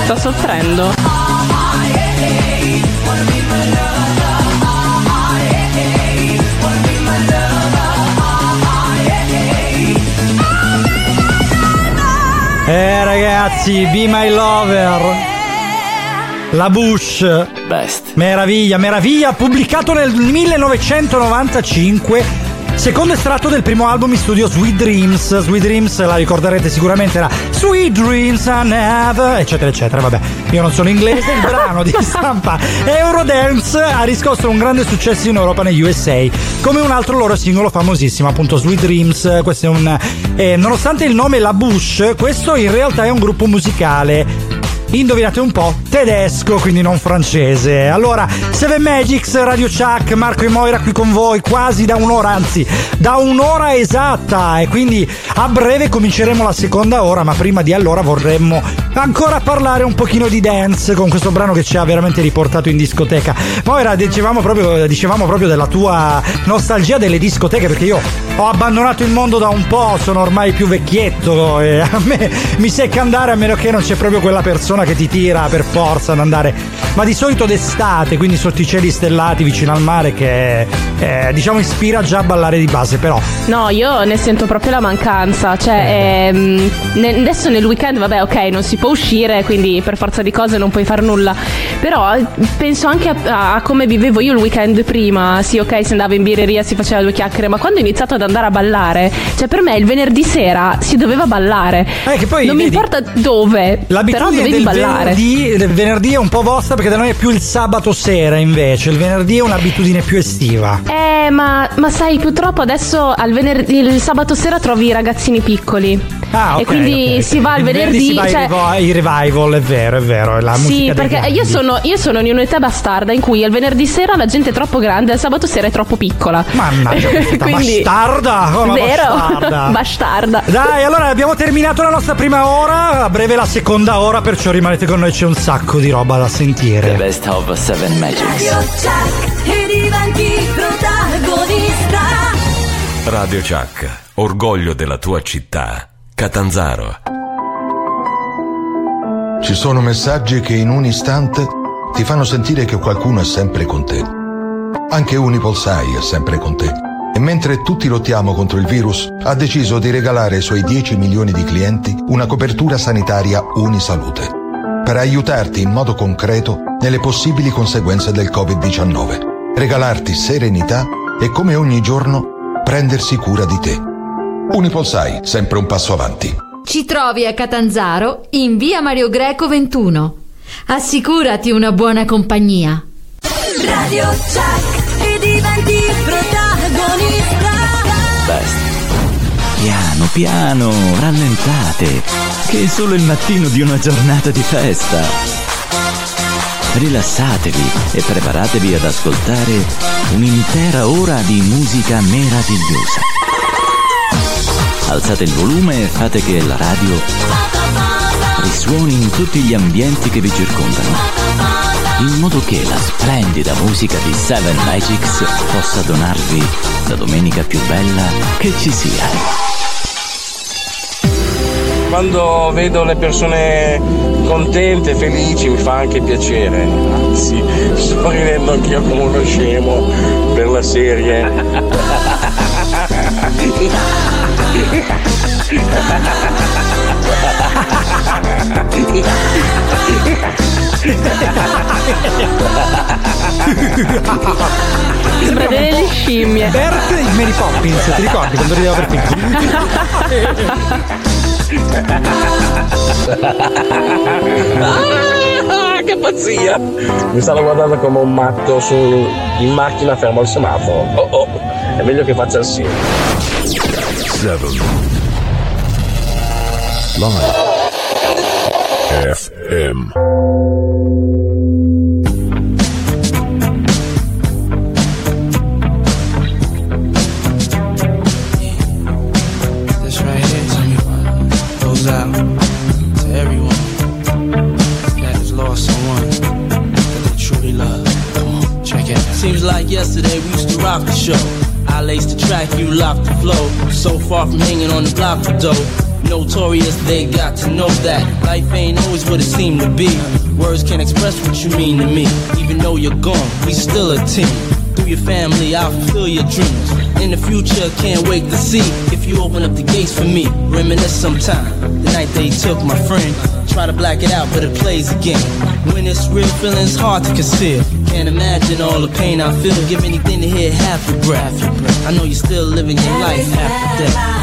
Sta soffrendo. Eh ragazzi, Be My Lover. La Bush. Best. Meraviglia, meraviglia, pubblicato nel 1995. Secondo estratto del primo album in studio Sweet Dreams. Sweet Dreams la ricorderete sicuramente era Sweet Dreams I Never, eccetera, eccetera. Vabbè, io non sono inglese. Il brano di stampa Eurodance ha riscosso un grande successo in Europa negli USA, come un altro loro singolo famosissimo, appunto Sweet Dreams. Questo è un. eh, nonostante il nome La Bush, questo in realtà è un gruppo musicale indovinate un po', tedesco, quindi non francese. Allora, Seven Magics, Radio Chuck, Marco e Moira qui con voi quasi da un'ora, anzi, da un'ora esatta. E quindi a breve cominceremo la seconda ora, ma prima di allora vorremmo ancora parlare un pochino di dance con questo brano che ci ha veramente riportato in discoteca. Moira, dicevamo proprio, dicevamo proprio della tua nostalgia delle discoteche, perché io ho abbandonato il mondo da un po', sono ormai più vecchietto e a me mi secca andare a meno che non c'è proprio quella persona che ti tira per forza ad andare, ma di solito d'estate, quindi sotto i cieli stellati vicino al mare che eh, diciamo ispira già a ballare di base, però No, io ne sento proprio la mancanza. Cioè, ehm, ne- adesso nel weekend, vabbè, ok, non si può uscire, quindi per forza di cose non puoi far nulla. Però eh, penso anche a, a come vivevo io il weekend prima. Sì, ok, si andava in birreria, si faceva due chiacchiere, ma quando ho iniziato ad andare a ballare, cioè per me il venerdì sera si doveva ballare. che poi, non mi vedi, importa dove, però dovevi del ballare. venerdì, venerdì è un po' vostra perché da noi è più il sabato sera invece, il venerdì è un'abitudine più estiva. Eh, ma, ma sai, purtroppo adesso al venerdì, il sabato sera trovi i ragazzini piccoli. Ah, ok, e quindi ok. si va al Il venerdì. si va ai cioè- ai revival, è vero, è vero, è la Sì, musica dei perché grandi. io sono, io sono in un'età bastarda in cui al venerdì sera la gente è troppo grande, al sabato sera è troppo piccola. Mannaggia, questa bastarda! Come Vero? bastarda? bastarda. Dai, allora abbiamo terminato la nostra prima ora, a breve la seconda ora, perciò rimanete con noi, c'è un sacco di roba da The sentire. best of Seven Magics. Radio Chuck e diventi. Radio Chuck, orgoglio della tua città. Catanzaro. Ci sono messaggi che in un istante ti fanno sentire che qualcuno è sempre con te. Anche Unipol Sai è sempre con te. E mentre tutti lottiamo contro il virus, ha deciso di regalare ai suoi 10 milioni di clienti una copertura sanitaria Unisalute. Per aiutarti in modo concreto nelle possibili conseguenze del Covid-19. Regalarti serenità e come ogni giorno prendersi cura di te. Unipol Sai, sempre un passo avanti. Ci trovi a Catanzaro in via Mario Greco 21. Assicurati una buona compagnia. Radio Chuck e diventi protagonista. Best. Piano, piano, rallentate, che è solo il mattino di una giornata di festa. Rilassatevi e preparatevi ad ascoltare un'intera ora di musica meravigliosa. Alzate il volume e fate che la radio risuoni in tutti gli ambienti che vi circondano, in modo che la splendida musica di Seven Magics possa donarvi la domenica più bella che ci sia. Quando vedo le persone contente, felici, mi fa anche piacere. Anzi, sto ridendo anch'io come uno scemo per la serie. Sembra delle scimmie. Bert il Mary Poppins, ti ricordi quando rideva per Ah, che pazzia! Mi stanno guardando come un matto su, in macchina fermo al semaforo. Oh oh, è meglio che faccia il sì. 97. Live. FM. Rock the show. I laced the track, you locked the flow. So far from hanging on the block for dough. Notorious, they got to know that life ain't always what it seemed to be. Words can't express what you mean to me. Even though you're gone, we still a team. Through your family, I'll fulfill your dreams. In the future, can't wait to see if you open up the gates for me. Reminisce sometime. The night they took my friend. Try to black it out, but it plays again. When it's real, feeling's hard to conceal. Can't imagine all the pain I feel. Give anything to hear half your breath. I know you're still living your life after death.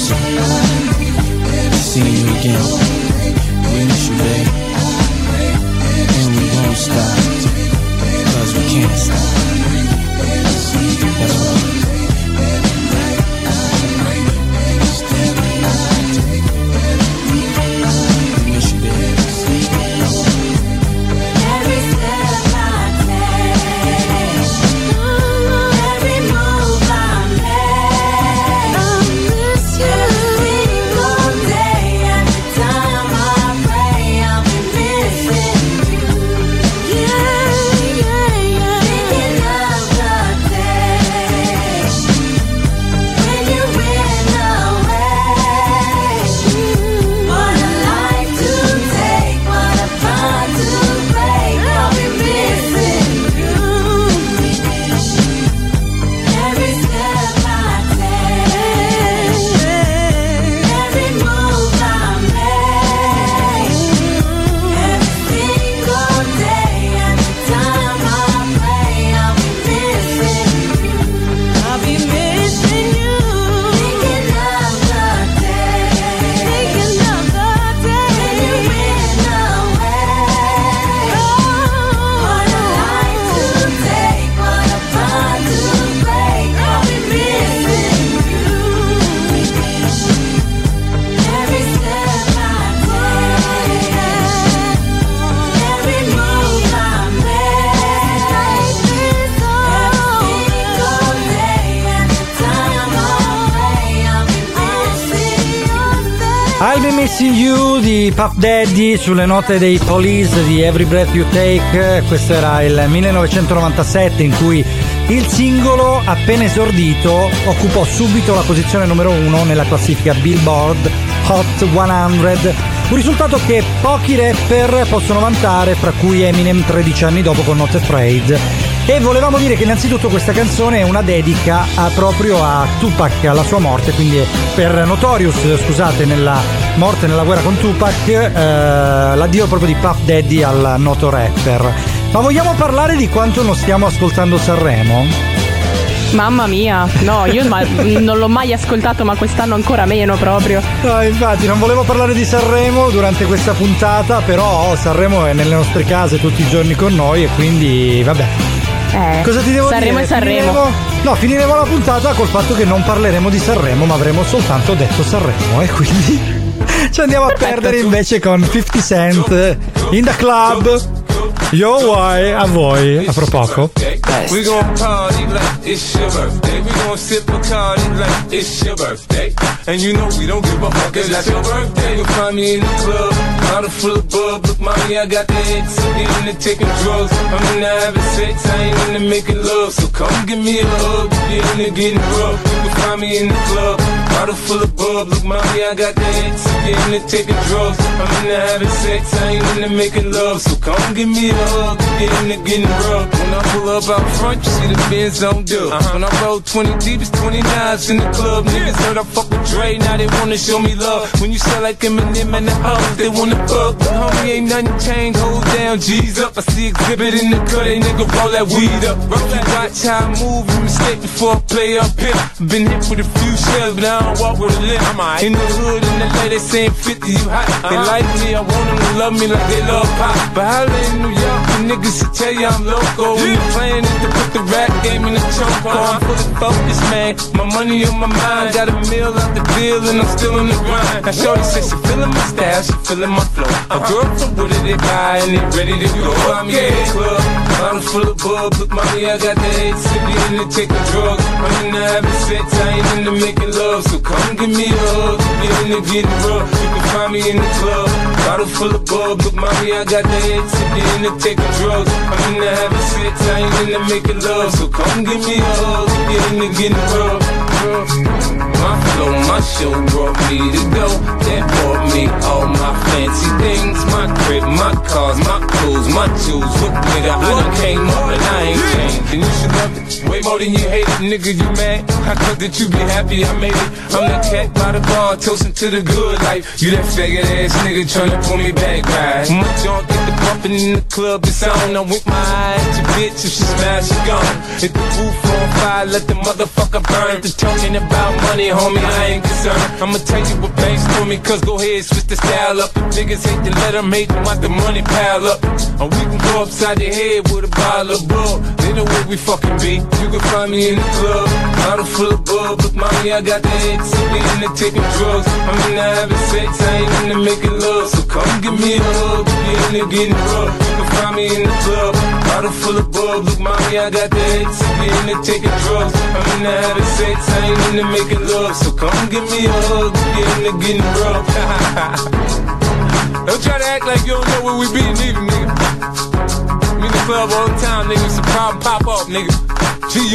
soon. Seeing you again. We miss you, babe. And we won't stop. Cause we can't stop. Daddy sulle note dei Police di Every Breath You Take. Questo era il 1997 in cui il singolo appena esordito occupò subito la posizione numero uno nella classifica Billboard Hot 100. Un risultato che pochi rapper possono vantare, fra cui Eminem 13 anni dopo con Not Afraid. E volevamo dire che innanzitutto questa canzone è una dedica a- proprio a Tupac, alla sua morte, quindi per Notorious, scusate, nella morte nella guerra con Tupac, eh, l'addio proprio di Puff Daddy al noto rapper. Ma vogliamo parlare di quanto non stiamo ascoltando Sanremo? Mamma mia, no, io ma- non l'ho mai ascoltato, ma quest'anno ancora meno proprio. No, infatti non volevo parlare di Sanremo durante questa puntata, però Sanremo è nelle nostre case tutti i giorni con noi e quindi vabbè. Eh, Cosa ti devo Sanremo dire? e Sanremo. No, finiremo la puntata col fatto che non parleremo di Sanremo, ma avremo soltanto detto Sanremo e quindi ci andiamo a perdere invece con 50 Cent in the club. Yo, why? A voi, a pro poco. We gon' party like it's your birthday. We gon' sip a party like it's your birthday. And you know we don't give a fuck if that's your birthday. You'll find me in the club, bottle full of bub. Look, mommy, I got the hits. I'm into taking drugs. I'm into having sex. I ain't into making love. So come give me a hug. You're into getting rough. You can find me in the club, bottle full of bub. Look, mommy, I got the hits. I'm into taking drugs. I'm into having sex. I ain't into making love. So come give me a hug. You're into getting rough. When I pull up out front, you see the Benz on dub. Uh-huh. When I roll 20 deep, it's 29s in the club. Niggas heard I fuck Dre, now they wanna show me love. When you sell like Eminem and the hoes, they wanna fuck. But homie, ain't nothing changed. Hold down, G's up. I see exhibit in the cut, they nigga roll that weed up. Roll that watch how I move, you mistake before I play up here. Been hit with a few shells, but I don't walk with a limp. In the hood, in the LA, they saying 50, you hot. They uh-huh. like me, I want them to love me like they love pop. But holla in New York, the niggas should tell you I'm loco. When the plan is to put the rap game in the choke. Uh-huh. I'm fully focused, man. My money on my mind. Got a meal out the deal, and I'm still in the grind. Now, Shorty says she feeling my style, she feeling my flow. A girl from Wooded, they buy, and they ready to go. I'm in the club, bottle full of bub. Look, mommy, I got the head sippy into taking drugs. I'm into having sex, I ain't into making love. So come give me a hug. Get into getting rough. You can find me in the club, bottle full of bub. Look, mommy, I got the head sippy into taking drugs. I'm into having sex, I ain't into making love. So come give me a hug. Get into getting rough. My flow, my show brought me to go. That brought me all my fancy things. My crib, my cars, my clothes, my jewels. Look, nigga, I done came up and I ain't changed. And you should love it way more than you hate it, nigga. You mad? How could that you be happy I made it? I'm that cat by the bar, toasting to the good life. You that faggot ass nigga tryna pull me back, right? My junk get the bumping in the club, it's on. I'm with my eye at your bitch, if she smash, she gone. Hit the roof on fire, let the motherfucker burn. The talking about money, homie, I ain't concerned. I'ma tell you what banks for me, cause go ahead, switch the style up. If niggas hate to let them them, watch the money pile up. Or we can go upside the head with a bottle of bug. They know where we fucking be. You can find me in the club, bottle full of bub. Look, mommy, I got the head sippy into taking drugs. I'm into having sex, I ain't into making love. So come give me a hug, get into getting rough. You can find me in the club, bottle full of bub. Look, mommy, I got the head sippy into taking drugs. I'm into having sex, I ain't into making love. So come give me a hug, get into getting rough. don't try to act like you don't know where we be, neither, nigga. Me in the club all the time, nigga. It's a problem pop up, nigga. G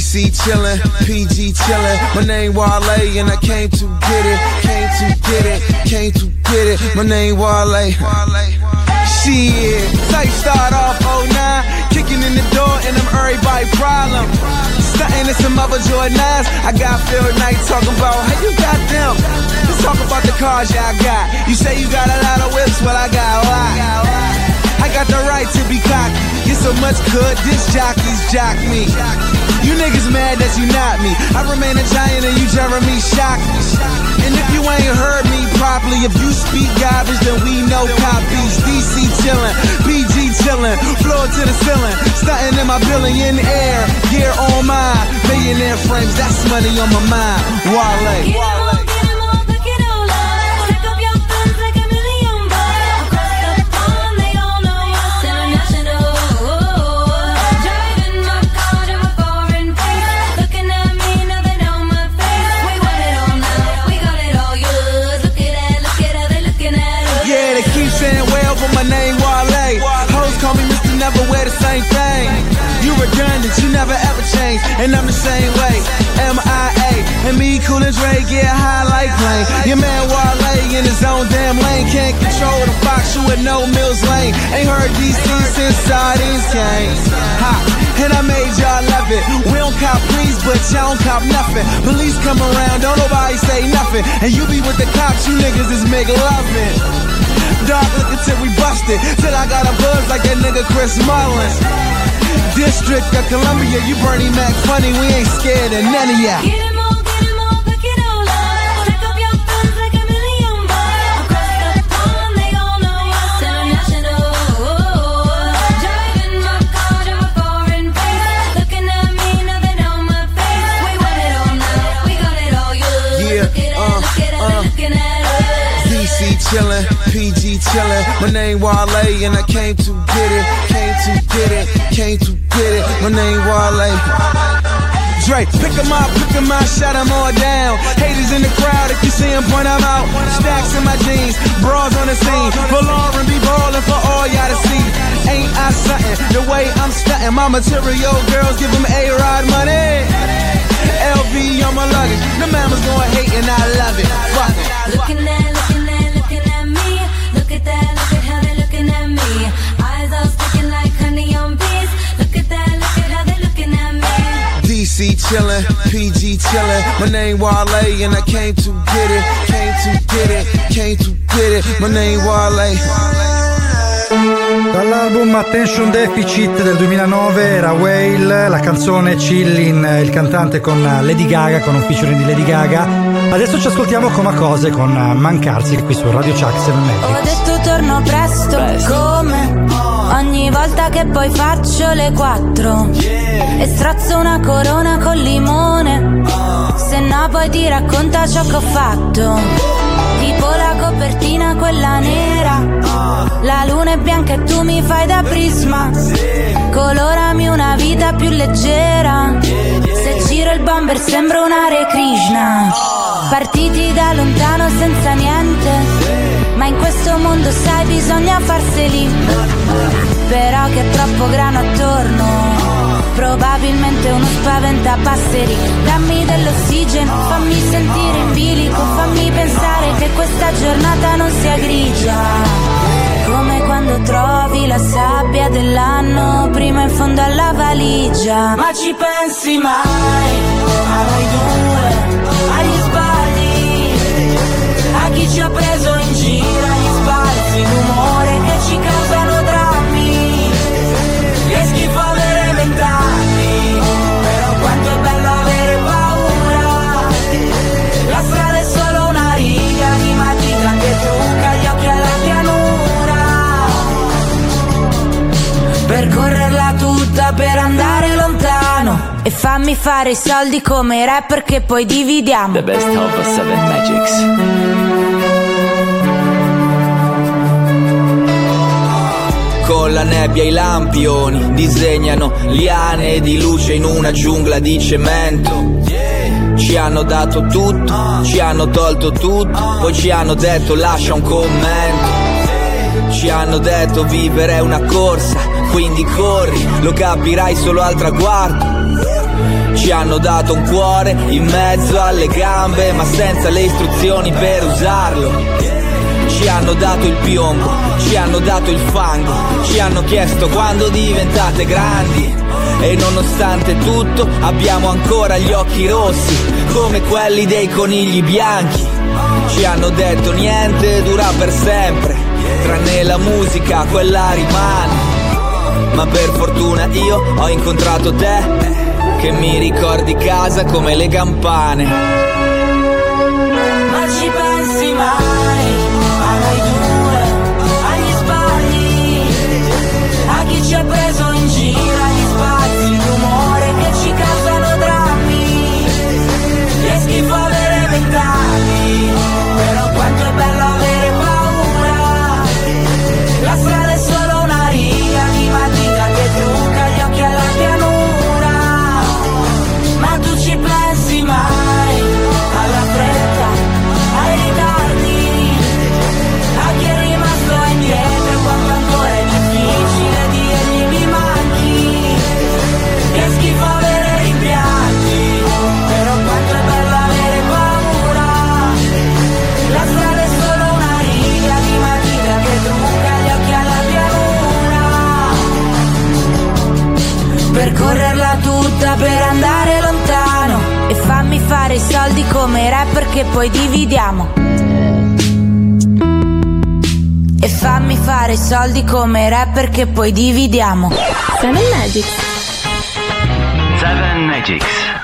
DC chillin', PG chillin'. My name Wale and I came to get it, came to get it, came to get it. My name Wale. Shit, say start off 09, kicking in the door and I'm everybody problem. Stunting in some other Jordans. I got Phil Knight talking about how you got them. Let's talk about the cars y'all got. You say you got a lot of whips, well I got a lot. I got the right to be cocky. Get so much good, this jockeys jock me. You niggas mad that you not me. I remain a giant and you Jeremy shock me. And if you ain't heard me properly, if you speak garbage, then we know copies. DC chillin', PG chillin', floor to the ceiling, stunting in my billion air, gear on mine, millionaire frames, that's money on my mind. Wale. Cool and Dre, get high like plane. Your man Wale in his own damn lane, can't control the fox, you with no Mills Lane. Ain't heard DC since sardines came. Ha, and I made y'all love it. We don't cop please, but y'all don't cop nothing. Police come around, don't nobody say nothing. And you be with the cops, you niggas is make loving. Dog look until we busted. Till I got a buzz like that nigga Chris Mullin. District of Columbia, you Bernie Mac funny, we ain't scared of none of ya. Chillin', PG chillin'. My name Wale and I came to get it, came to get it, came to get it. My name Wale. Dre, pick 'em up, pick 'em up, shut 'em all down. Haters in the crowd, if you see 'em, point 'em out. Stacks in my jeans, bras on the scene. For Lauren, be ballin' for all y'all to see. Ain't I something? The way I'm stunting, my material girls give 'em A-Rod money. LV on my luggage, the mamas going hate and I love it. Fuck it. Looking at, DC chillin', PG chillin'. My name Wale and I came to get it, came to get it, came to get it. My name Wale. Dall'album Attention Deficit del 2009 era Whale, la canzone Chillin, il cantante con Lady Gaga, con un featuring di Lady Gaga. Adesso ci ascoltiamo come cose con Mancarsi qui su Radio Chuck 7 Ho Magic. detto torno presto, come ogni volta che poi faccio le quattro e strozzo una corona col limone. Se no poi ti racconta ciò che ho fatto. Tipo la copertina quella nera. La luna è bianca e tu mi fai da prisma. Colorami una vita più leggera. Se giro il bomber sembra un Hare Krishna. Partiti da lontano senza niente. Ma in questo mondo sai bisogna farseli. Però che è troppo grano attorno. Probabilmente uno spaventa passeri. Dammi dell'ossigeno, fammi sentire in bilico. Fammi pensare che questa giornata non sia grigia. Come quando trovi la sabbia dell'anno prima in fondo alla valigia. Ma ci pensi mai a noi due, agli sbagli, a chi ci ha preso in giro, fammi fare i soldi come i rapper che poi dividiamo. The best of Seven Magics. Con la nebbia i lampioni disegnano liane di luce in una giungla di cemento. Ci hanno dato tutto, ci hanno tolto tutto, poi ci hanno detto lascia un commento. Ci hanno detto vivere è una corsa, quindi corri, lo capirai solo al traguardo. Ci hanno dato un cuore in mezzo alle gambe, ma senza le istruzioni per usarlo. Ci hanno dato il piombo, ci hanno dato il fango, ci hanno chiesto quando diventate grandi. E nonostante tutto abbiamo ancora gli occhi rossi, come quelli dei conigli bianchi. Ci hanno detto niente dura per sempre, tranne la musica, quella rimane. Ma per fortuna io ho incontrato te, che mi ricordi casa come le campane. Percorrerla tutta per andare lontano e fammi fare i soldi come rapper che poi dividiamo. E fammi fare i soldi come rapper che poi dividiamo. Seven Magic. Seven Magics.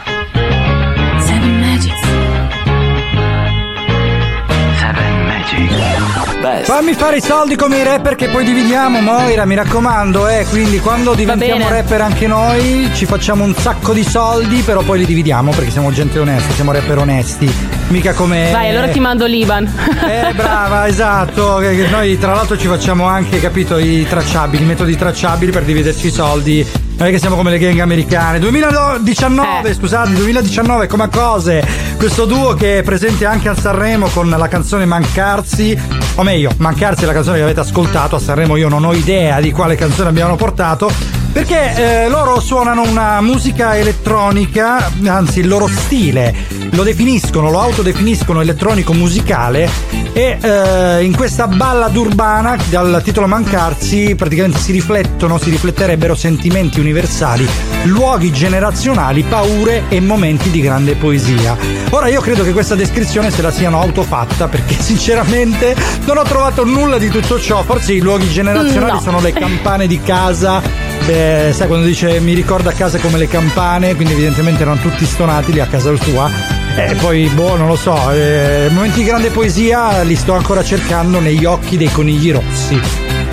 Best. Fammi fare i soldi come i rapper che poi dividiamo, Moira, mi raccomando, eh. Quindi quando diventiamo rapper anche noi ci facciamo un sacco di soldi, però poi li dividiamo perché siamo gente onesta, siamo rapper onesti. Mica come. Vai, allora ti mando l'Iban. Eh, brava, esatto. Noi tra l'altro ci facciamo anche, capito, i tracciabili, i metodi tracciabili per dividerci i soldi. Non è che siamo come le gang americane. 2019, scusate, 2019 come cose. Questo duo che è presente anche a Sanremo con la canzone Mancarsi. O meglio, Mancarsi è la canzone che avete ascoltato. A Sanremo io non ho idea di quale canzone abbiano portato. Perché eh, loro suonano una musica elettronica, anzi il loro stile lo definiscono, lo autodefiniscono elettronico musicale e eh, in questa ballad urbana dal titolo Mancarsi praticamente si riflettono, si rifletterebbero sentimenti universali, luoghi generazionali, paure e momenti di grande poesia. Ora io credo che questa descrizione se la siano autofatta perché sinceramente non ho trovato nulla di tutto ciò, forse i luoghi generazionali No. sono le campane di casa Beh, sai quando dice mi ricorda a casa come le campane, quindi evidentemente erano tutti stonati lì a casa tua. E poi, boh, non lo so, eh, momenti di grande poesia li sto ancora cercando negli occhi dei conigli rossi.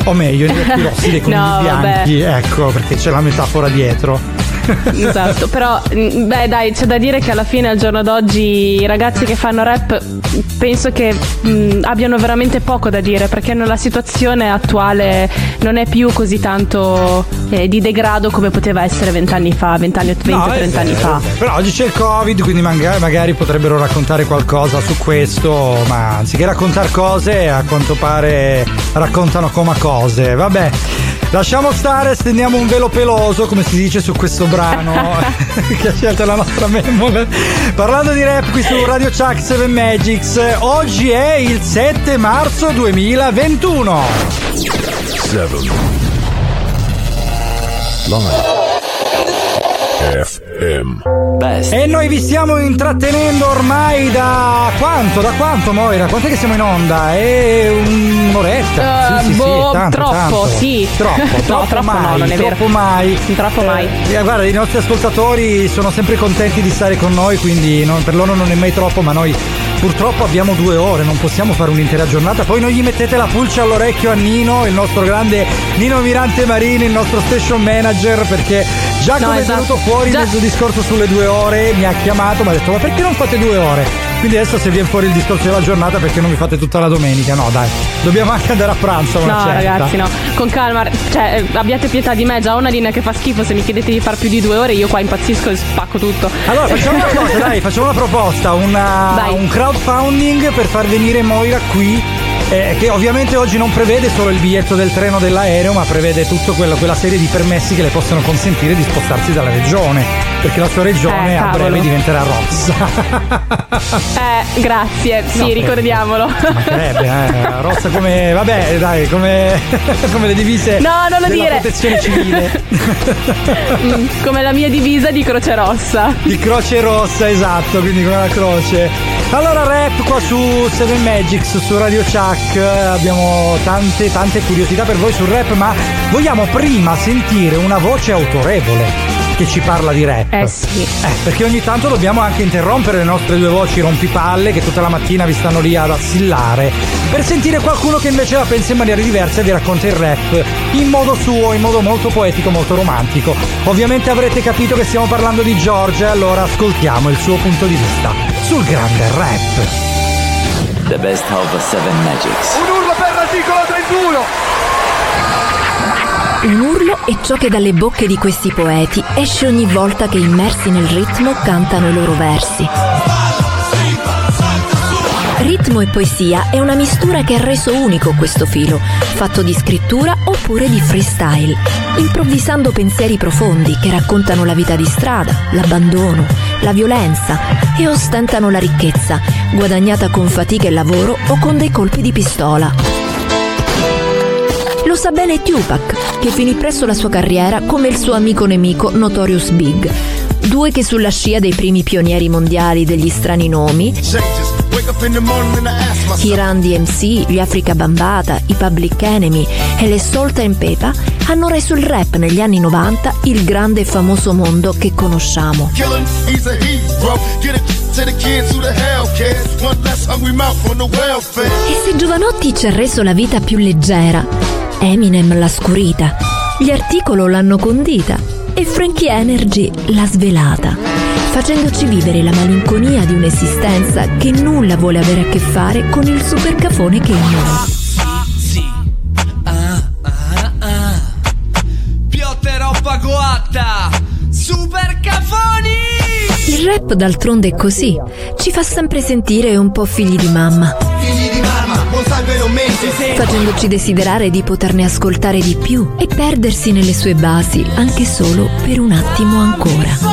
O meglio, negli occhi rossi dei conigli No, vabbè. bianchi. Ecco, perché c'è la metafora dietro. Esatto, però mm, beh dai, c'è da dire che alla fine al giorno d'oggi i ragazzi che fanno rap penso che mm, abbiano veramente poco da dire perché la situazione attuale non è più così tanto eh, di degrado come poteva essere vent'anni fa, vent'anni, 20 No, è 30 anni fa. Però oggi c'è il Covid, quindi magari, magari potrebbero raccontare qualcosa su questo, ma anziché raccontare cose, a quanto pare raccontano come cose. Vabbè, lasciamo stare, stendiamo un velo peloso, come si dice su questo brano che ha scelto la nostra memoria. Parlando di rap qui su Radio Chuck 7 Magics, oggi è il 7 marzo 2021. 7 Live FM E noi vi stiamo intrattenendo ormai da quanto? Da quanto Moira? Quant'è che siamo in onda? È un'oretta. Eh, sì, sì, boh, sì, tanto, troppo, tanto. sì. Troppo, No, troppo troppo mai, no, non è vero. troppo mai. Troppo mai. Eh, guarda, i nostri ascoltatori sono sempre contenti di stare con noi, quindi non- per loro non è mai troppo, ma noi purtroppo abbiamo due ore, non possiamo fare un'intera giornata. Poi non gli mettete la pulce all'orecchio a Nino, il nostro grande Nino Mirante Marini, il nostro station manager, perché già No, come esatto. è venuto fuori Già- nel discorso sulle due ore, mi ha chiamato, mi ha detto ma perché non fate due ore? Quindi adesso se viene fuori il discorso della giornata perché non vi fate tutta la domenica? No dai, dobbiamo anche andare a pranzo. una No, certa. ragazzi, no. Con calma, cioè, eh, abbiate pietà di me. Già ho una linea che fa schifo. Se mi chiedete di far più di due ore, io qua impazzisco e spacco tutto. Allora facciamo una cosa, dai, facciamo una proposta, una- un crowdfunding per far venire Moira qui eh, che ovviamente oggi non prevede solo il biglietto del treno dell'aereo, ma prevede tutta quella, quella serie di permessi che le possono consentire di spostarsi dalla regione, perché la sua regione Eh, a breve diventerà rossa. Eh, grazie, sì, No, ricordiamolo. Mancherebbe, eh, rossa come. vabbè, dai, come, come le divise No, non lo della dire. protezione civile. Mm, Come la mia divisa di Croce Rossa. Di croce rossa, esatto, quindi con la croce. Allora, rap qua su Seven Magics, su Radio Chuck. Abbiamo tante, tante curiosità per voi sul rap, ma vogliamo prima sentire una voce autorevole che ci parla di rap. Eh sì. Eh, perché ogni tanto dobbiamo anche interrompere le nostre due voci rompipalle che tutta la mattina vi stanno lì ad assillare per sentire qualcuno che invece la pensa in maniera diversa e vi racconta il rap in modo suo, in modo molto poetico, molto romantico. Ovviamente avrete capito che stiamo parlando di George, allora ascoltiamo il suo punto di vista sul grande rap. The best of Seven Magics. Un urlo per l'articolo 31! Un urlo è ciò che dalle bocche di questi poeti esce ogni volta che immersi nel ritmo cantano i loro versi. Ritmo e poesia è una mistura che ha reso unico questo filo, fatto di scrittura oppure di freestyle, improvvisando pensieri profondi che raccontano la vita di strada, l'abbandono, la violenza e ostentano la ricchezza, guadagnata con fatica e lavoro o con dei colpi di pistola. Lo sa bene Tupac, che finì presto la sua carriera come il suo amico nemico Notorious Big. Due che sulla scia dei primi pionieri mondiali degli strani nomi, i Run DMC, gli Africa Bambata, i Public Enemy e le Salt and Pepa hanno reso il rap negli anni 90 il grande e famoso mondo che conosciamo. E se Giovanotti ci ha reso la vita più leggera, Eminem l'ha scurita, gli articolo l'hanno condita e Frankie Energy l'ha svelata, facendoci vivere la malinconia di un'esistenza che nulla vuole avere a che fare con il supercafone che è noi. Piotte roba coatta! Super cafoni! Il rap d'altronde è così, ci fa sempre sentire un po' figli di mamma, Figli di facendoci desiderare di poterne ascoltare di più e perdersi nelle sue basi anche solo per un attimo ancora.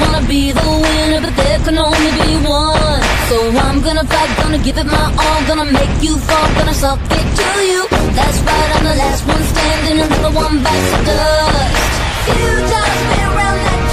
wanna be the winner, but there can only be one. So I'm gonna fight, gonna give it my all, gonna make you fall, gonna suck it to you. That's right, I'm the last one standing, another one bites the dust. Few times been around that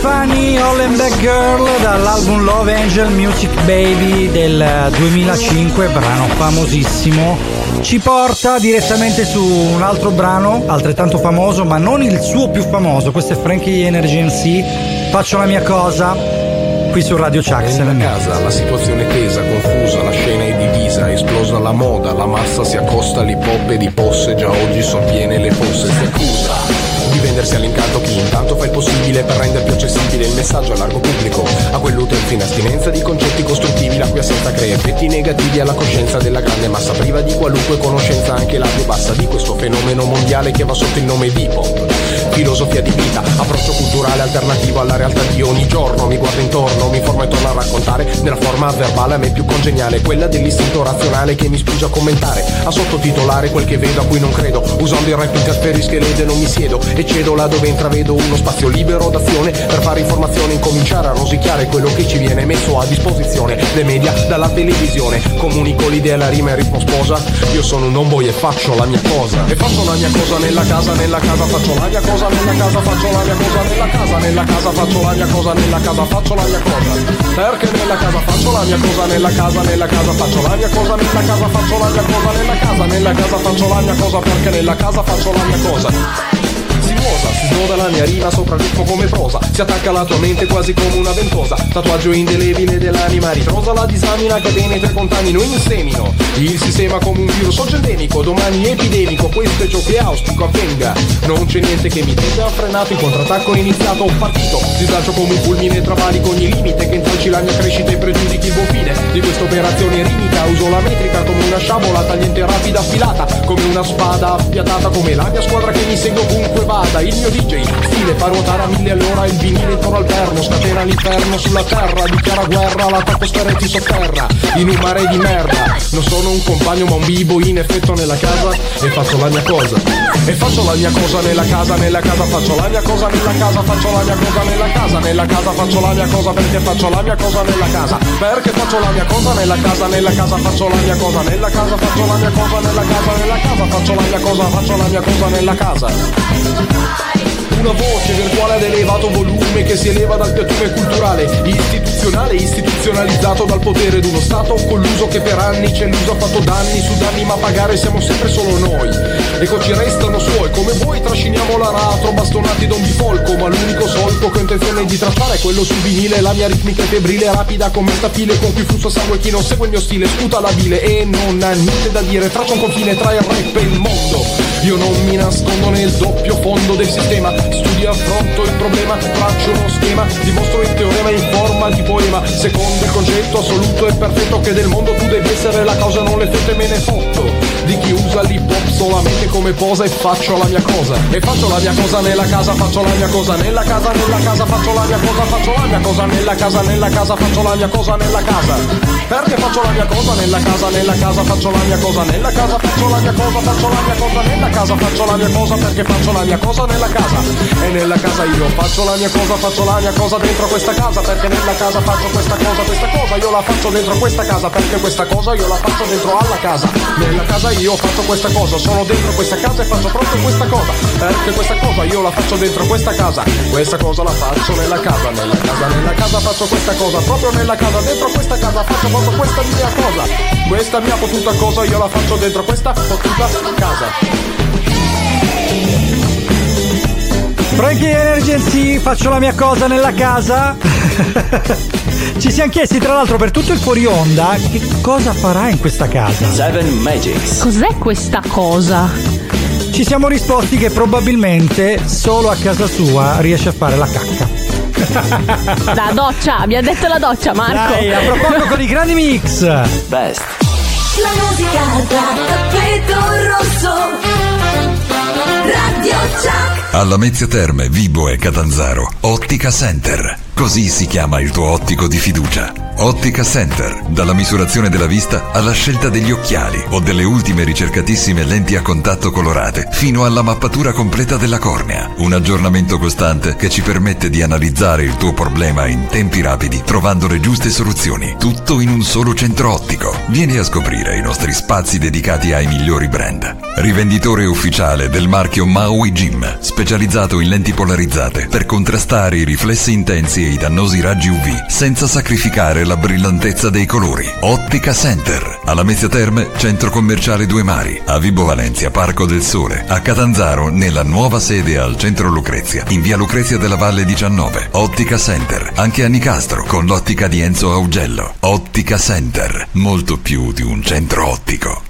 Stefani Hollenbeck Girl dall'album Love Angel Music Baby del 2005, brano famosissimo. Ci porta direttamente su un altro brano altrettanto famoso, ma non il suo più famoso. Questo è Frankie Energy MC. Faccio la mia cosa qui su Radio Chuck. Nella casa la situazione è tesa, confusa, la scena è divisa, esplosa la moda, la massa si accosta, l'hip hop e di posse, già oggi son piene le fosse, si accusa di vendersi all'incanto chi intanto fa il possibile per rendere più accessibile il messaggio a largo pubblico, a quell'utente in astinenza di concetti costruttivi la cui assenza crea effetti negativi alla coscienza della grande massa priva di qualunque conoscenza anche la più bassa di questo fenomeno mondiale che va sotto il nome di hip-hop. Filosofia di vita, approccio culturale alternativo alla realtà di ogni giorno, mi guardo intorno, mi informo e torno a raccontare nella forma verbale a me più congeniale, quella dell'istinto razionale che mi spinge a commentare, a sottotitolare quel che vedo a cui non credo, usando il rap interferisce lede non mi siedo e cedo là dove intravedo uno spazio libero d'azione per fare informazione, incominciare a rosicchiare quello che ci viene messo a disposizione, le media dalla televisione, comunico l'idea, la rima e il ritmo sposa, io sono un homeboy e faccio la mia cosa, e faccio la mia cosa nella casa, nella casa faccio la mia cosa, nella casa faccio la mia cosa, nella casa, nella casa faccio la mia cosa, nella casa faccio la mia cosa, perché nella casa faccio la mia cosa, nella casa, nella casa faccio la mia cosa, nella casa faccio la mia cosa, nella casa, nella casa faccio la mia cosa, perché nella casa faccio la mia cosa. Nuota, si snoda la mia rima sopra il ritmo come prosa. Si attacca alla tua mente quasi come una ventosa. Tatuaggio indelebile dell'anima ritrosa. La disamina che penetra e contamino in semino Il sistema come un virus oggi Domani epidemico, questo è ciò che auspico avvenga. Non c'è niente che mi tenga frenato. Il contrattacco è iniziato, ho partito. Si slancio come un fulmine, travalico ogni limite Che intralci la mia crescita e pregiudichi il buon fine. Di questa operazione rimica Uso la metrica come una sciabola Tagliente rapida affilata. Come una spada affiatata Come la mia squadra che mi segue ovunque vada Il mio DJ stile fa ruotare a mille all'ora Il vinile intorno al perno Scatena l'inferno sulla terra Dichiara guerra alla troposfera e ti sotterra In un mare di merda Non sono un compagno ma un bibo in effetto nella casa E faccio la mia cosa E faccio la mia cosa nella casa Nella casa faccio la mia cosa Nella casa faccio la mia cosa Nella casa Nella casa faccio la mia cosa Perché faccio la mia cosa nella casa Perché faccio la mia cosa nella casa Nella casa faccio la mia cosa Nella casa faccio la mia cosa Nella casa Nella casa faccio la mia cosa Faccio la mia cosa nella casa una voce virtuale ad elevato volume che si eleva dal piattume culturale, istituzionale, istituzionalizzato dal potere d'uno Stato colluso che per anni ci ha illuso, ha fatto danni su danni, ma pagare siamo sempre solo noi. Ecco ci restano suoi, come voi trasciniamo l'aratro, bastonati da un bifolco, ma l'unico solco che ho intenzione di tracciare è quello sul vinile, la mia ritmica è febrile, rapida come sta file con cui flusso sangue chi non segue il mio stile, sputa la bile e non ha niente da dire, traccia un confine tra il rap e il mondo. Io non mi nascondo nel doppio fondo del sistema. Studio affronto il problema, traccio uno schema. Dimostro il teorema in forma di poema. Secondo il concetto assoluto e perfetto Che del mondo tu devi essere la causa Non le fette me ne fotto. Di chi usa l'hip hop solamente come posa E faccio la mia cosa. E faccio la mia cosa nella casa Faccio la mia cosa nella casa Nella casa faccio la mia cosa Faccio la mia cosa nella casa Nella casa faccio la mia cosa nella casa Perché faccio la mia cosa nella casa Nella casa faccio la mia cosa Nella casa faccio la mia cosa Faccio la mia cosa nella casa Faccio la mia cosa perché faccio la mia cosa nella casa. E nella casa io faccio la mia cosa Faccio la mia cosa dentro questa casa Perché nella casa faccio questa cosa Questa cosa io la faccio dentro questa casa Perché questa cosa io la faccio dentro alla casa. Nella casa io faccio questa cosa Sono dentro questa casa e faccio proprio questa cosa Perché questa cosa io la faccio dentro questa casa. Questa cosa la faccio nella casa Nella casa, nella casa faccio questa cosa Proprio nella casa, dentro questa casa faccio proprio questa mia cosa Questa mia potuta cosa io la faccio dentro questa potuta casa Frankie Emergency, faccio la mia cosa nella casa. Ci siamo chiesti tra l'altro per tutto il fuori onda che cosa farà in questa casa. Seven Magics. Cos'è questa cosa? Ci siamo risposti che probabilmente solo a casa sua riesce a fare la cacca. La doccia, mi ha detto la doccia, Marco. Dai, a proposito con i grandi mix. Best. La musica da tappeto rosso. Radio Chuck. Alla Mezzia Terme, Vibo e Catanzaro, Ottica Center. Così si chiama il tuo ottico di fiducia. Ottica Center, dalla misurazione della vista alla scelta degli occhiali o delle ultime ricercatissime lenti a contatto colorate, fino alla mappatura completa della cornea. Un aggiornamento costante che ci permette di analizzare il tuo problema in tempi rapidi, trovando le giuste soluzioni. Tutto in un solo centro ottico. Vieni a scoprire i nostri spazi dedicati ai migliori brand. Rivenditore ufficiale del marchio Maui Gym, specializzato in lenti polarizzate per contrastare i riflessi intensi e i dannosi raggi UV, senza sacrificare la brillantezza dei colori. Ottica Center, alla Lamezia Terme, centro commerciale Due Mari, a Vibo Valencia, Parco del Sole, a Catanzaro, nella nuova sede al centro Lucrezia, in via Lucrezia della Valle 19. Ottica Center, anche a Nicastro, con l'ottica di Enzo Augello. Ottica Center, molto più di un centro ottico.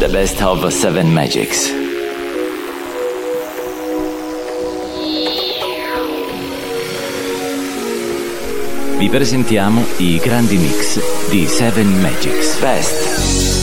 The best of seven magics. Vi presentiamo i grandi mix di Seven Magics Best.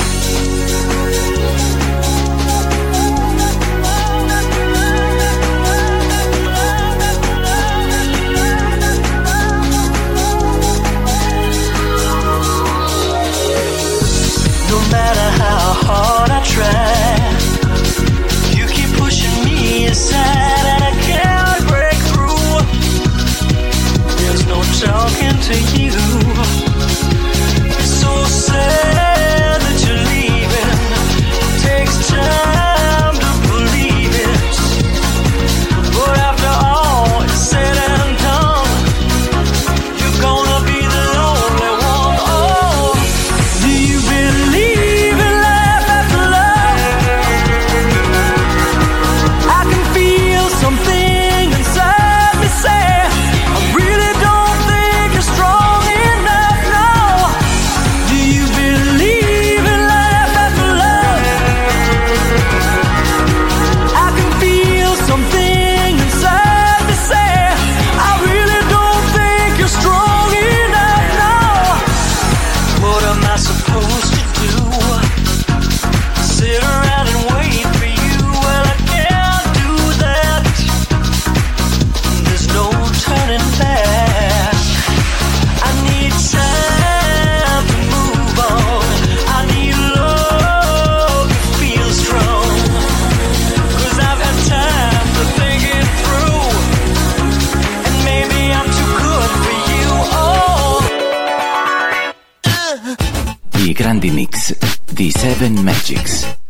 I grandi mix di Seven Magics.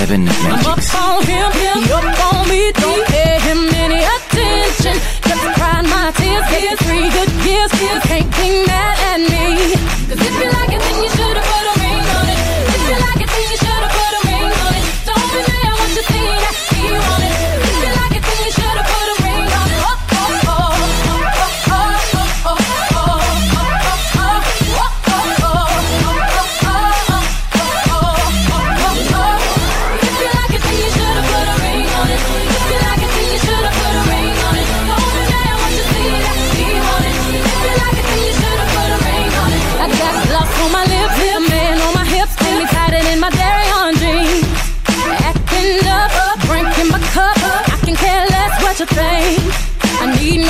Seven him.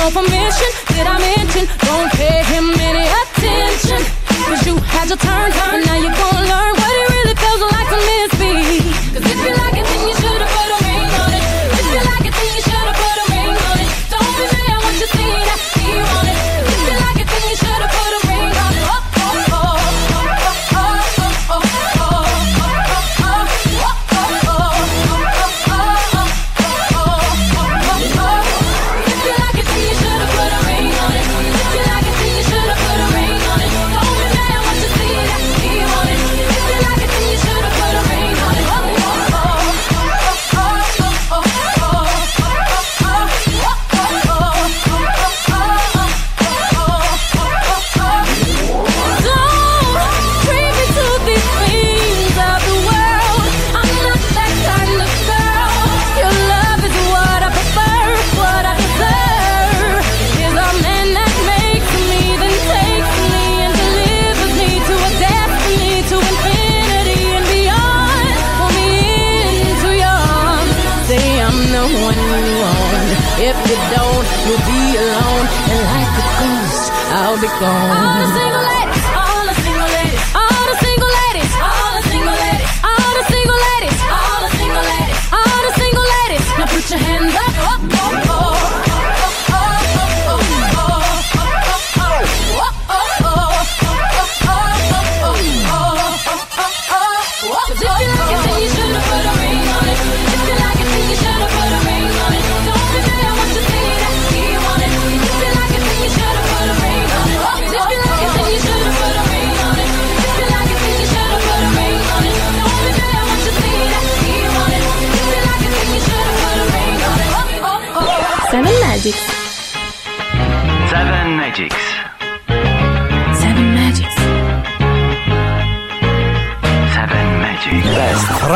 No permission. Did I mention? Don't pay him any attention. Cause you had your turn, and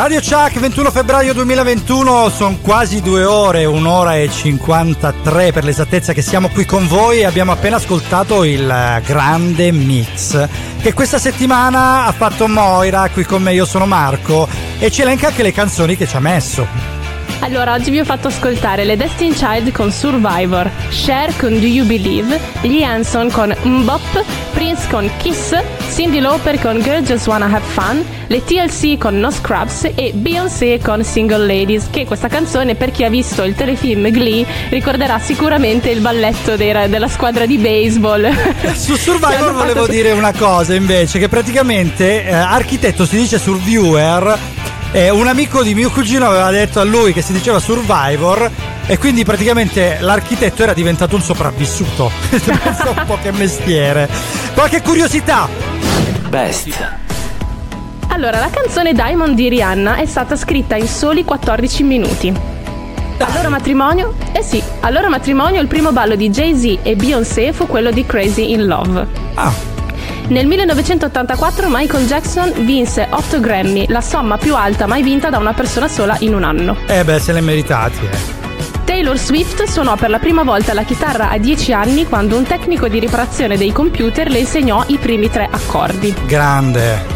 Radio Chuck 21 febbraio 2021 sono quasi due ore, un'ora e 53 per l'esattezza che siamo qui con voi e abbiamo appena ascoltato il eh, grande mix che questa settimana ha fatto Moira, qui con me io sono Marco e ci elenca anche le canzoni che ci ha messo. Allora, oggi vi ho fatto ascoltare le Destiny Child con Survivor, Cher con Do You Believe, gli Hanson con Mbop, Prince con Kiss, Cindy Lauper con Girl Just Wanna Have Fun, le TLC con No Scrubs e Beyoncé con Single Ladies, che questa canzone per chi ha visto il telefilm Glee ricorderà sicuramente il balletto dei- della squadra di baseball. Su Survivor volevo dire una cosa invece, che praticamente eh, architetto si dice surviewer. Eh, un amico di mio cugino aveva detto a lui che si diceva Survivor e quindi praticamente l'architetto era diventato un sopravvissuto. Pensa un po' che mestiere. Qualche curiosità? Best. Allora, la canzone Diamond di Rihanna è stata scritta in soli 14 minuti. Al loro matrimonio? Eh sì, al loro matrimonio il primo ballo di Jay-Z e Beyoncé fu quello di Crazy in Love. Nel 1984 Michael Jackson vinse 8 Grammy, la somma più alta mai vinta da una persona sola in un anno. Eh beh, se l'è meritati, eh. Taylor Swift suonò per la prima volta la chitarra a 10 anni quando un tecnico di riparazione dei computer le insegnò i primi tre accordi. Grande.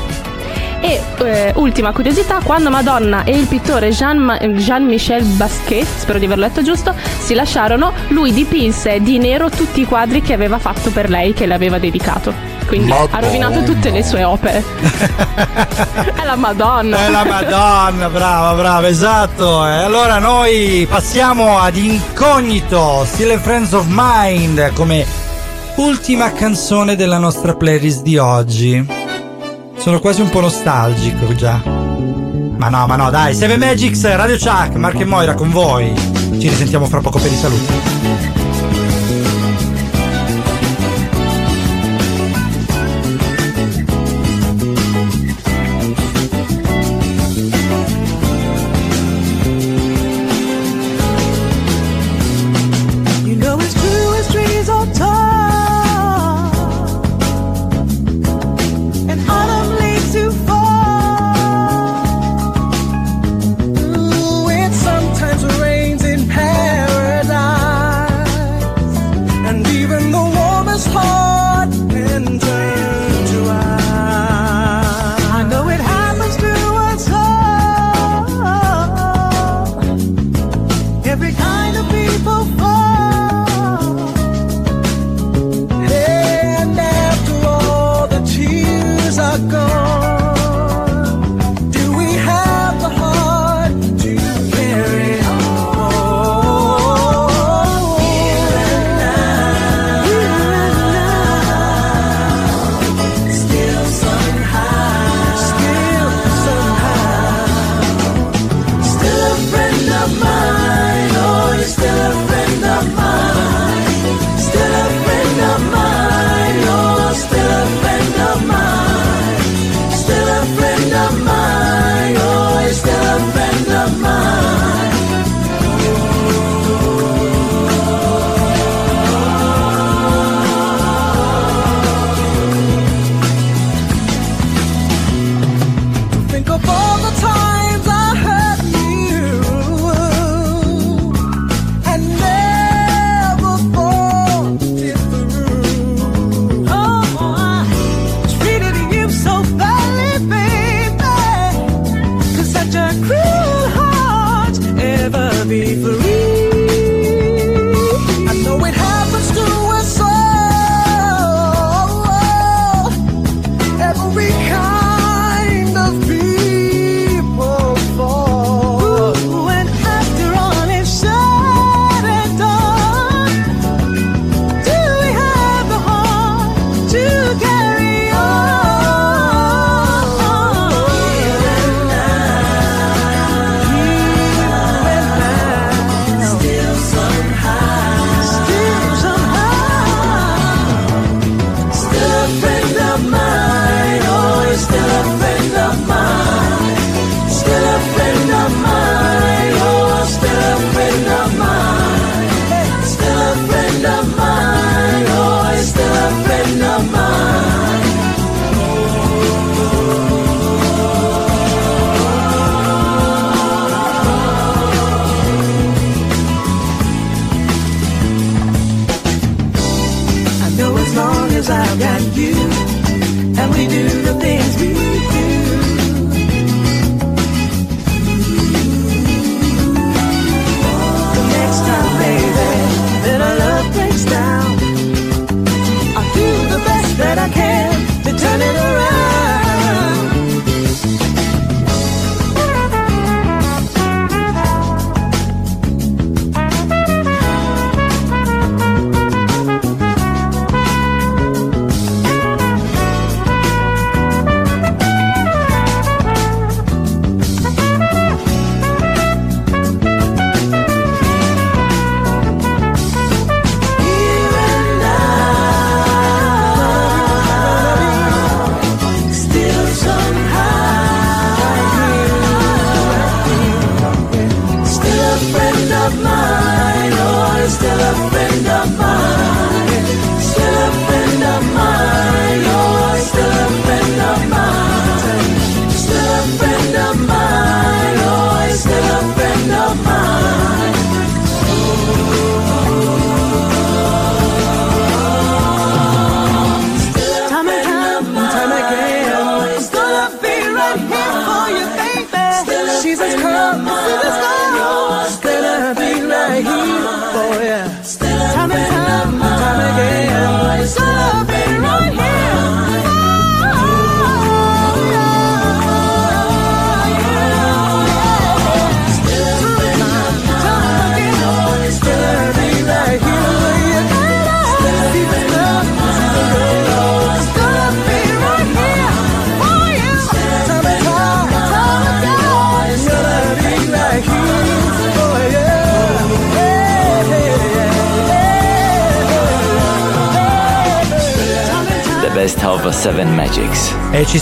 E eh, ultima curiosità, quando Madonna e il pittore Jean- Jean-Michel Basquiat, spero di averlo letto giusto, si lasciarono, lui dipinse di nero tutti i quadri che aveva fatto per lei, che le aveva dedicato. Quindi ha rovinato tutte le sue opere. È la Madonna. È la Madonna, brava, brava, esatto. E allora noi passiamo ad Incognito, Still Friends of Mind, come Ultima canzone della nostra playlist di oggi. Sono quasi un po' nostalgico già. Ma no, ma no, dai, Seven Magics, Radio Chuck, Marco e Moira con voi. Ci risentiamo fra poco per i saluti.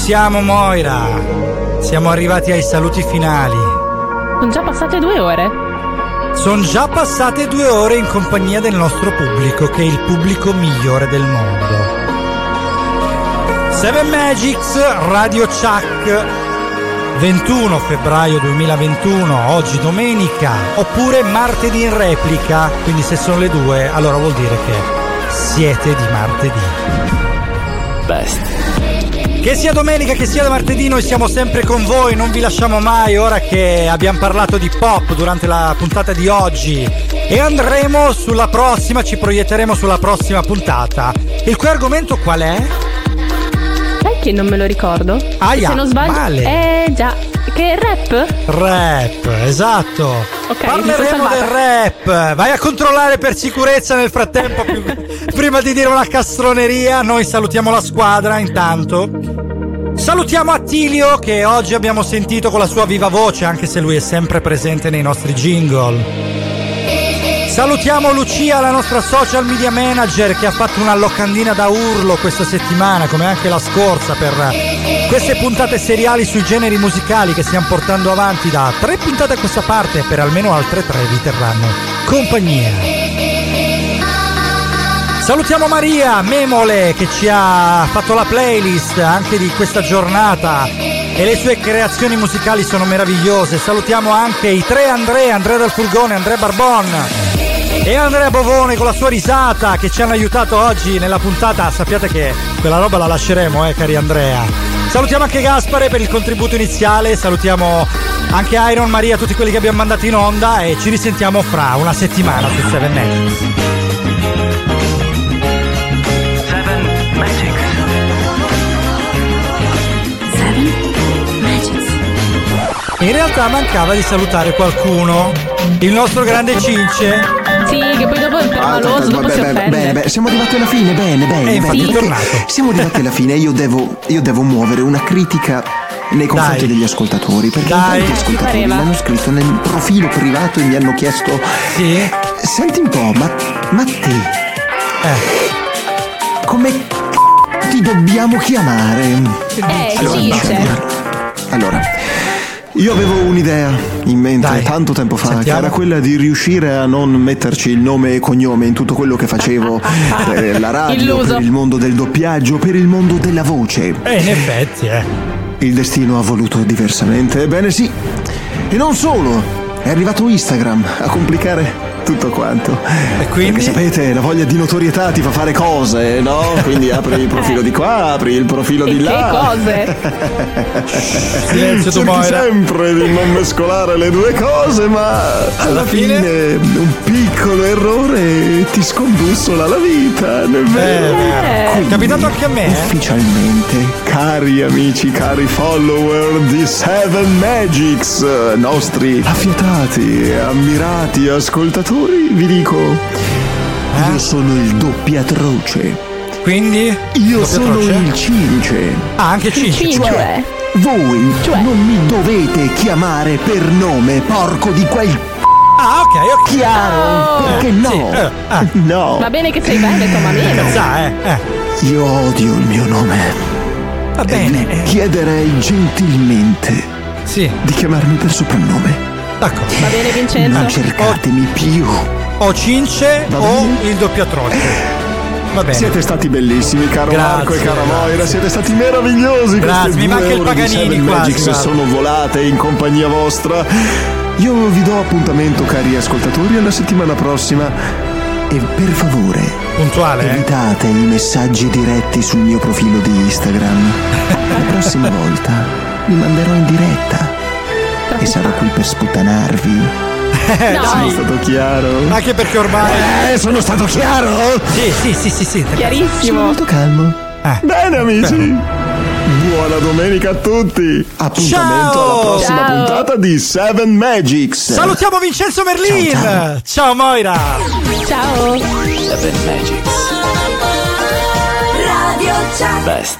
Siamo Moira. Siamo arrivati ai saluti finali. Sono già passate due ore. Sono già passate due ore in compagnia del nostro pubblico, che è il pubblico migliore del mondo. Seven Magics, Radio Chuck, 21 febbraio 2021, oggi domenica, oppure martedì in replica, quindi se sono le due, allora vuol dire che siete di martedì. Best. Che sia domenica, che sia martedì, noi siamo sempre con voi, non vi lasciamo mai ora che abbiamo parlato di pop durante la puntata di oggi e andremo sulla prossima, ci proietteremo sulla prossima puntata. Il cui argomento qual è? Sai che non me lo ricordo? Aia, Se non sbaglio. male. Eh già. Che rap? Rap, esatto. Ok, Parleremo del rap. Vai a controllare per sicurezza nel frattempo. prima di dire una castroneria, noi salutiamo la squadra intanto. Salutiamo Attilio che oggi abbiamo sentito con la sua viva voce, anche se lui è sempre presente nei nostri jingle. Salutiamo Lucia, la nostra social media manager che ha fatto una locandina da urlo questa settimana, come anche la scorsa, per queste puntate seriali sui generi musicali che stiamo portando avanti da tre puntate a questa parte e per almeno altre tre vi terranno compagnia. Salutiamo Maria Memole che ci ha fatto la playlist anche di questa giornata e le sue creazioni musicali sono meravigliose. Salutiamo anche i tre Andrea, Andrea del Furgone, Andrea Barbon e Andrea Bovone con la sua risata che ci hanno aiutato oggi nella puntata. Sappiate che quella roba la lasceremo, eh, cari Andrea. Salutiamo anche Gaspare per il contributo iniziale, salutiamo anche Iron Maria, tutti quelli che abbiamo mandato in onda e ci risentiamo fra una settimana su Seven Magics. In realtà mancava di salutare qualcuno, il nostro grande Cince. Sì, che poi dopo è permaloso, dopo si offende. bene, bene, siamo arrivati alla fine, bene, bene. Eh, infatti bene. tornato. Siamo arrivati alla fine, io devo, io devo muovere una critica nei confronti Dai. degli ascoltatori, perché Dai. tanti ascoltatori mi hanno scritto nel profilo privato e mi hanno chiesto Sì? Senti un po', ma, ma te Eh. come c- ti dobbiamo chiamare? Eh, Allora, Cince. Allora, io avevo un'idea in mente Dai, tanto tempo fa, sentiamo. che era quella di riuscire a non metterci il nome e cognome in tutto quello che facevo per la radio, Illuso. per il mondo del doppiaggio, per il mondo della voce. Eh, in effetti, eh. Il destino ha voluto diversamente, ebbene sì. E non solo, è arrivato Instagram a complicare tutto quanto. E quindi? Perché sapete, la voglia di notorietà ti fa fare cose, no? Quindi apri il profilo di qua, apri il profilo E di che là. cose? Silenzio tu Cerchi Moira. sempre di non mescolare le due cose, ma alla fine? fine, un piccolo errore ti scondussola la vita, non è vero? Eh, è capitato anche a me, eh. Ufficialmente, cari amici, cari follower di Seven Magics, nostri affiatati e ammirati ascoltatori, vi dico, Eh? io sono il doppiatroce. Quindi? Io sono il cince. Ah, anche Cince. Cince. Cioè, voi Cioè? non mi dovete chiamare per nome, porco di quel Ah, ok, ok. chiaro. Oh. Perché no? Sì, eh, ah. No. Va bene che sei veneto, ma meno. Sa, eh, eh. Io odio il mio nome. Va bene. eh. chiederei gentilmente Sì, di chiamarmi per soprannome. d'accordo. Va bene, Non Vincenzo. cercatemi più. O Cince o il doppiatroce. Va bene. Siete stati bellissimi, caro Grazie, Marco e cara grazie. Moira. Siete stati meravigliosi. Grazie, mi manca il Paganini quasi, Magics guarda. sono volate in compagnia vostra. Io vi do appuntamento, cari ascoltatori, alla settimana prossima. E per favore, Puntuale, eh. evitate i messaggi diretti sul mio profilo di Instagram. La prossima volta li manderò in diretta. E sarò qui per sputtanarvi. Eh, Sono dai. stato chiaro? Anche perché ormai. Eh, sono stato chiaro? Sì, sì, sì, sì, sì. Sono Chiarissimo. molto calmo. Eh. Bene amici. Buona domenica a tutti. Appuntamento Ciao. alla prossima Ciao. puntata di Seven Magics. Salutiamo Vincenzo Merlin. Ciao, Ciao, ciao. Moira. Ciao. Seven Magics. Radio Chuck. Best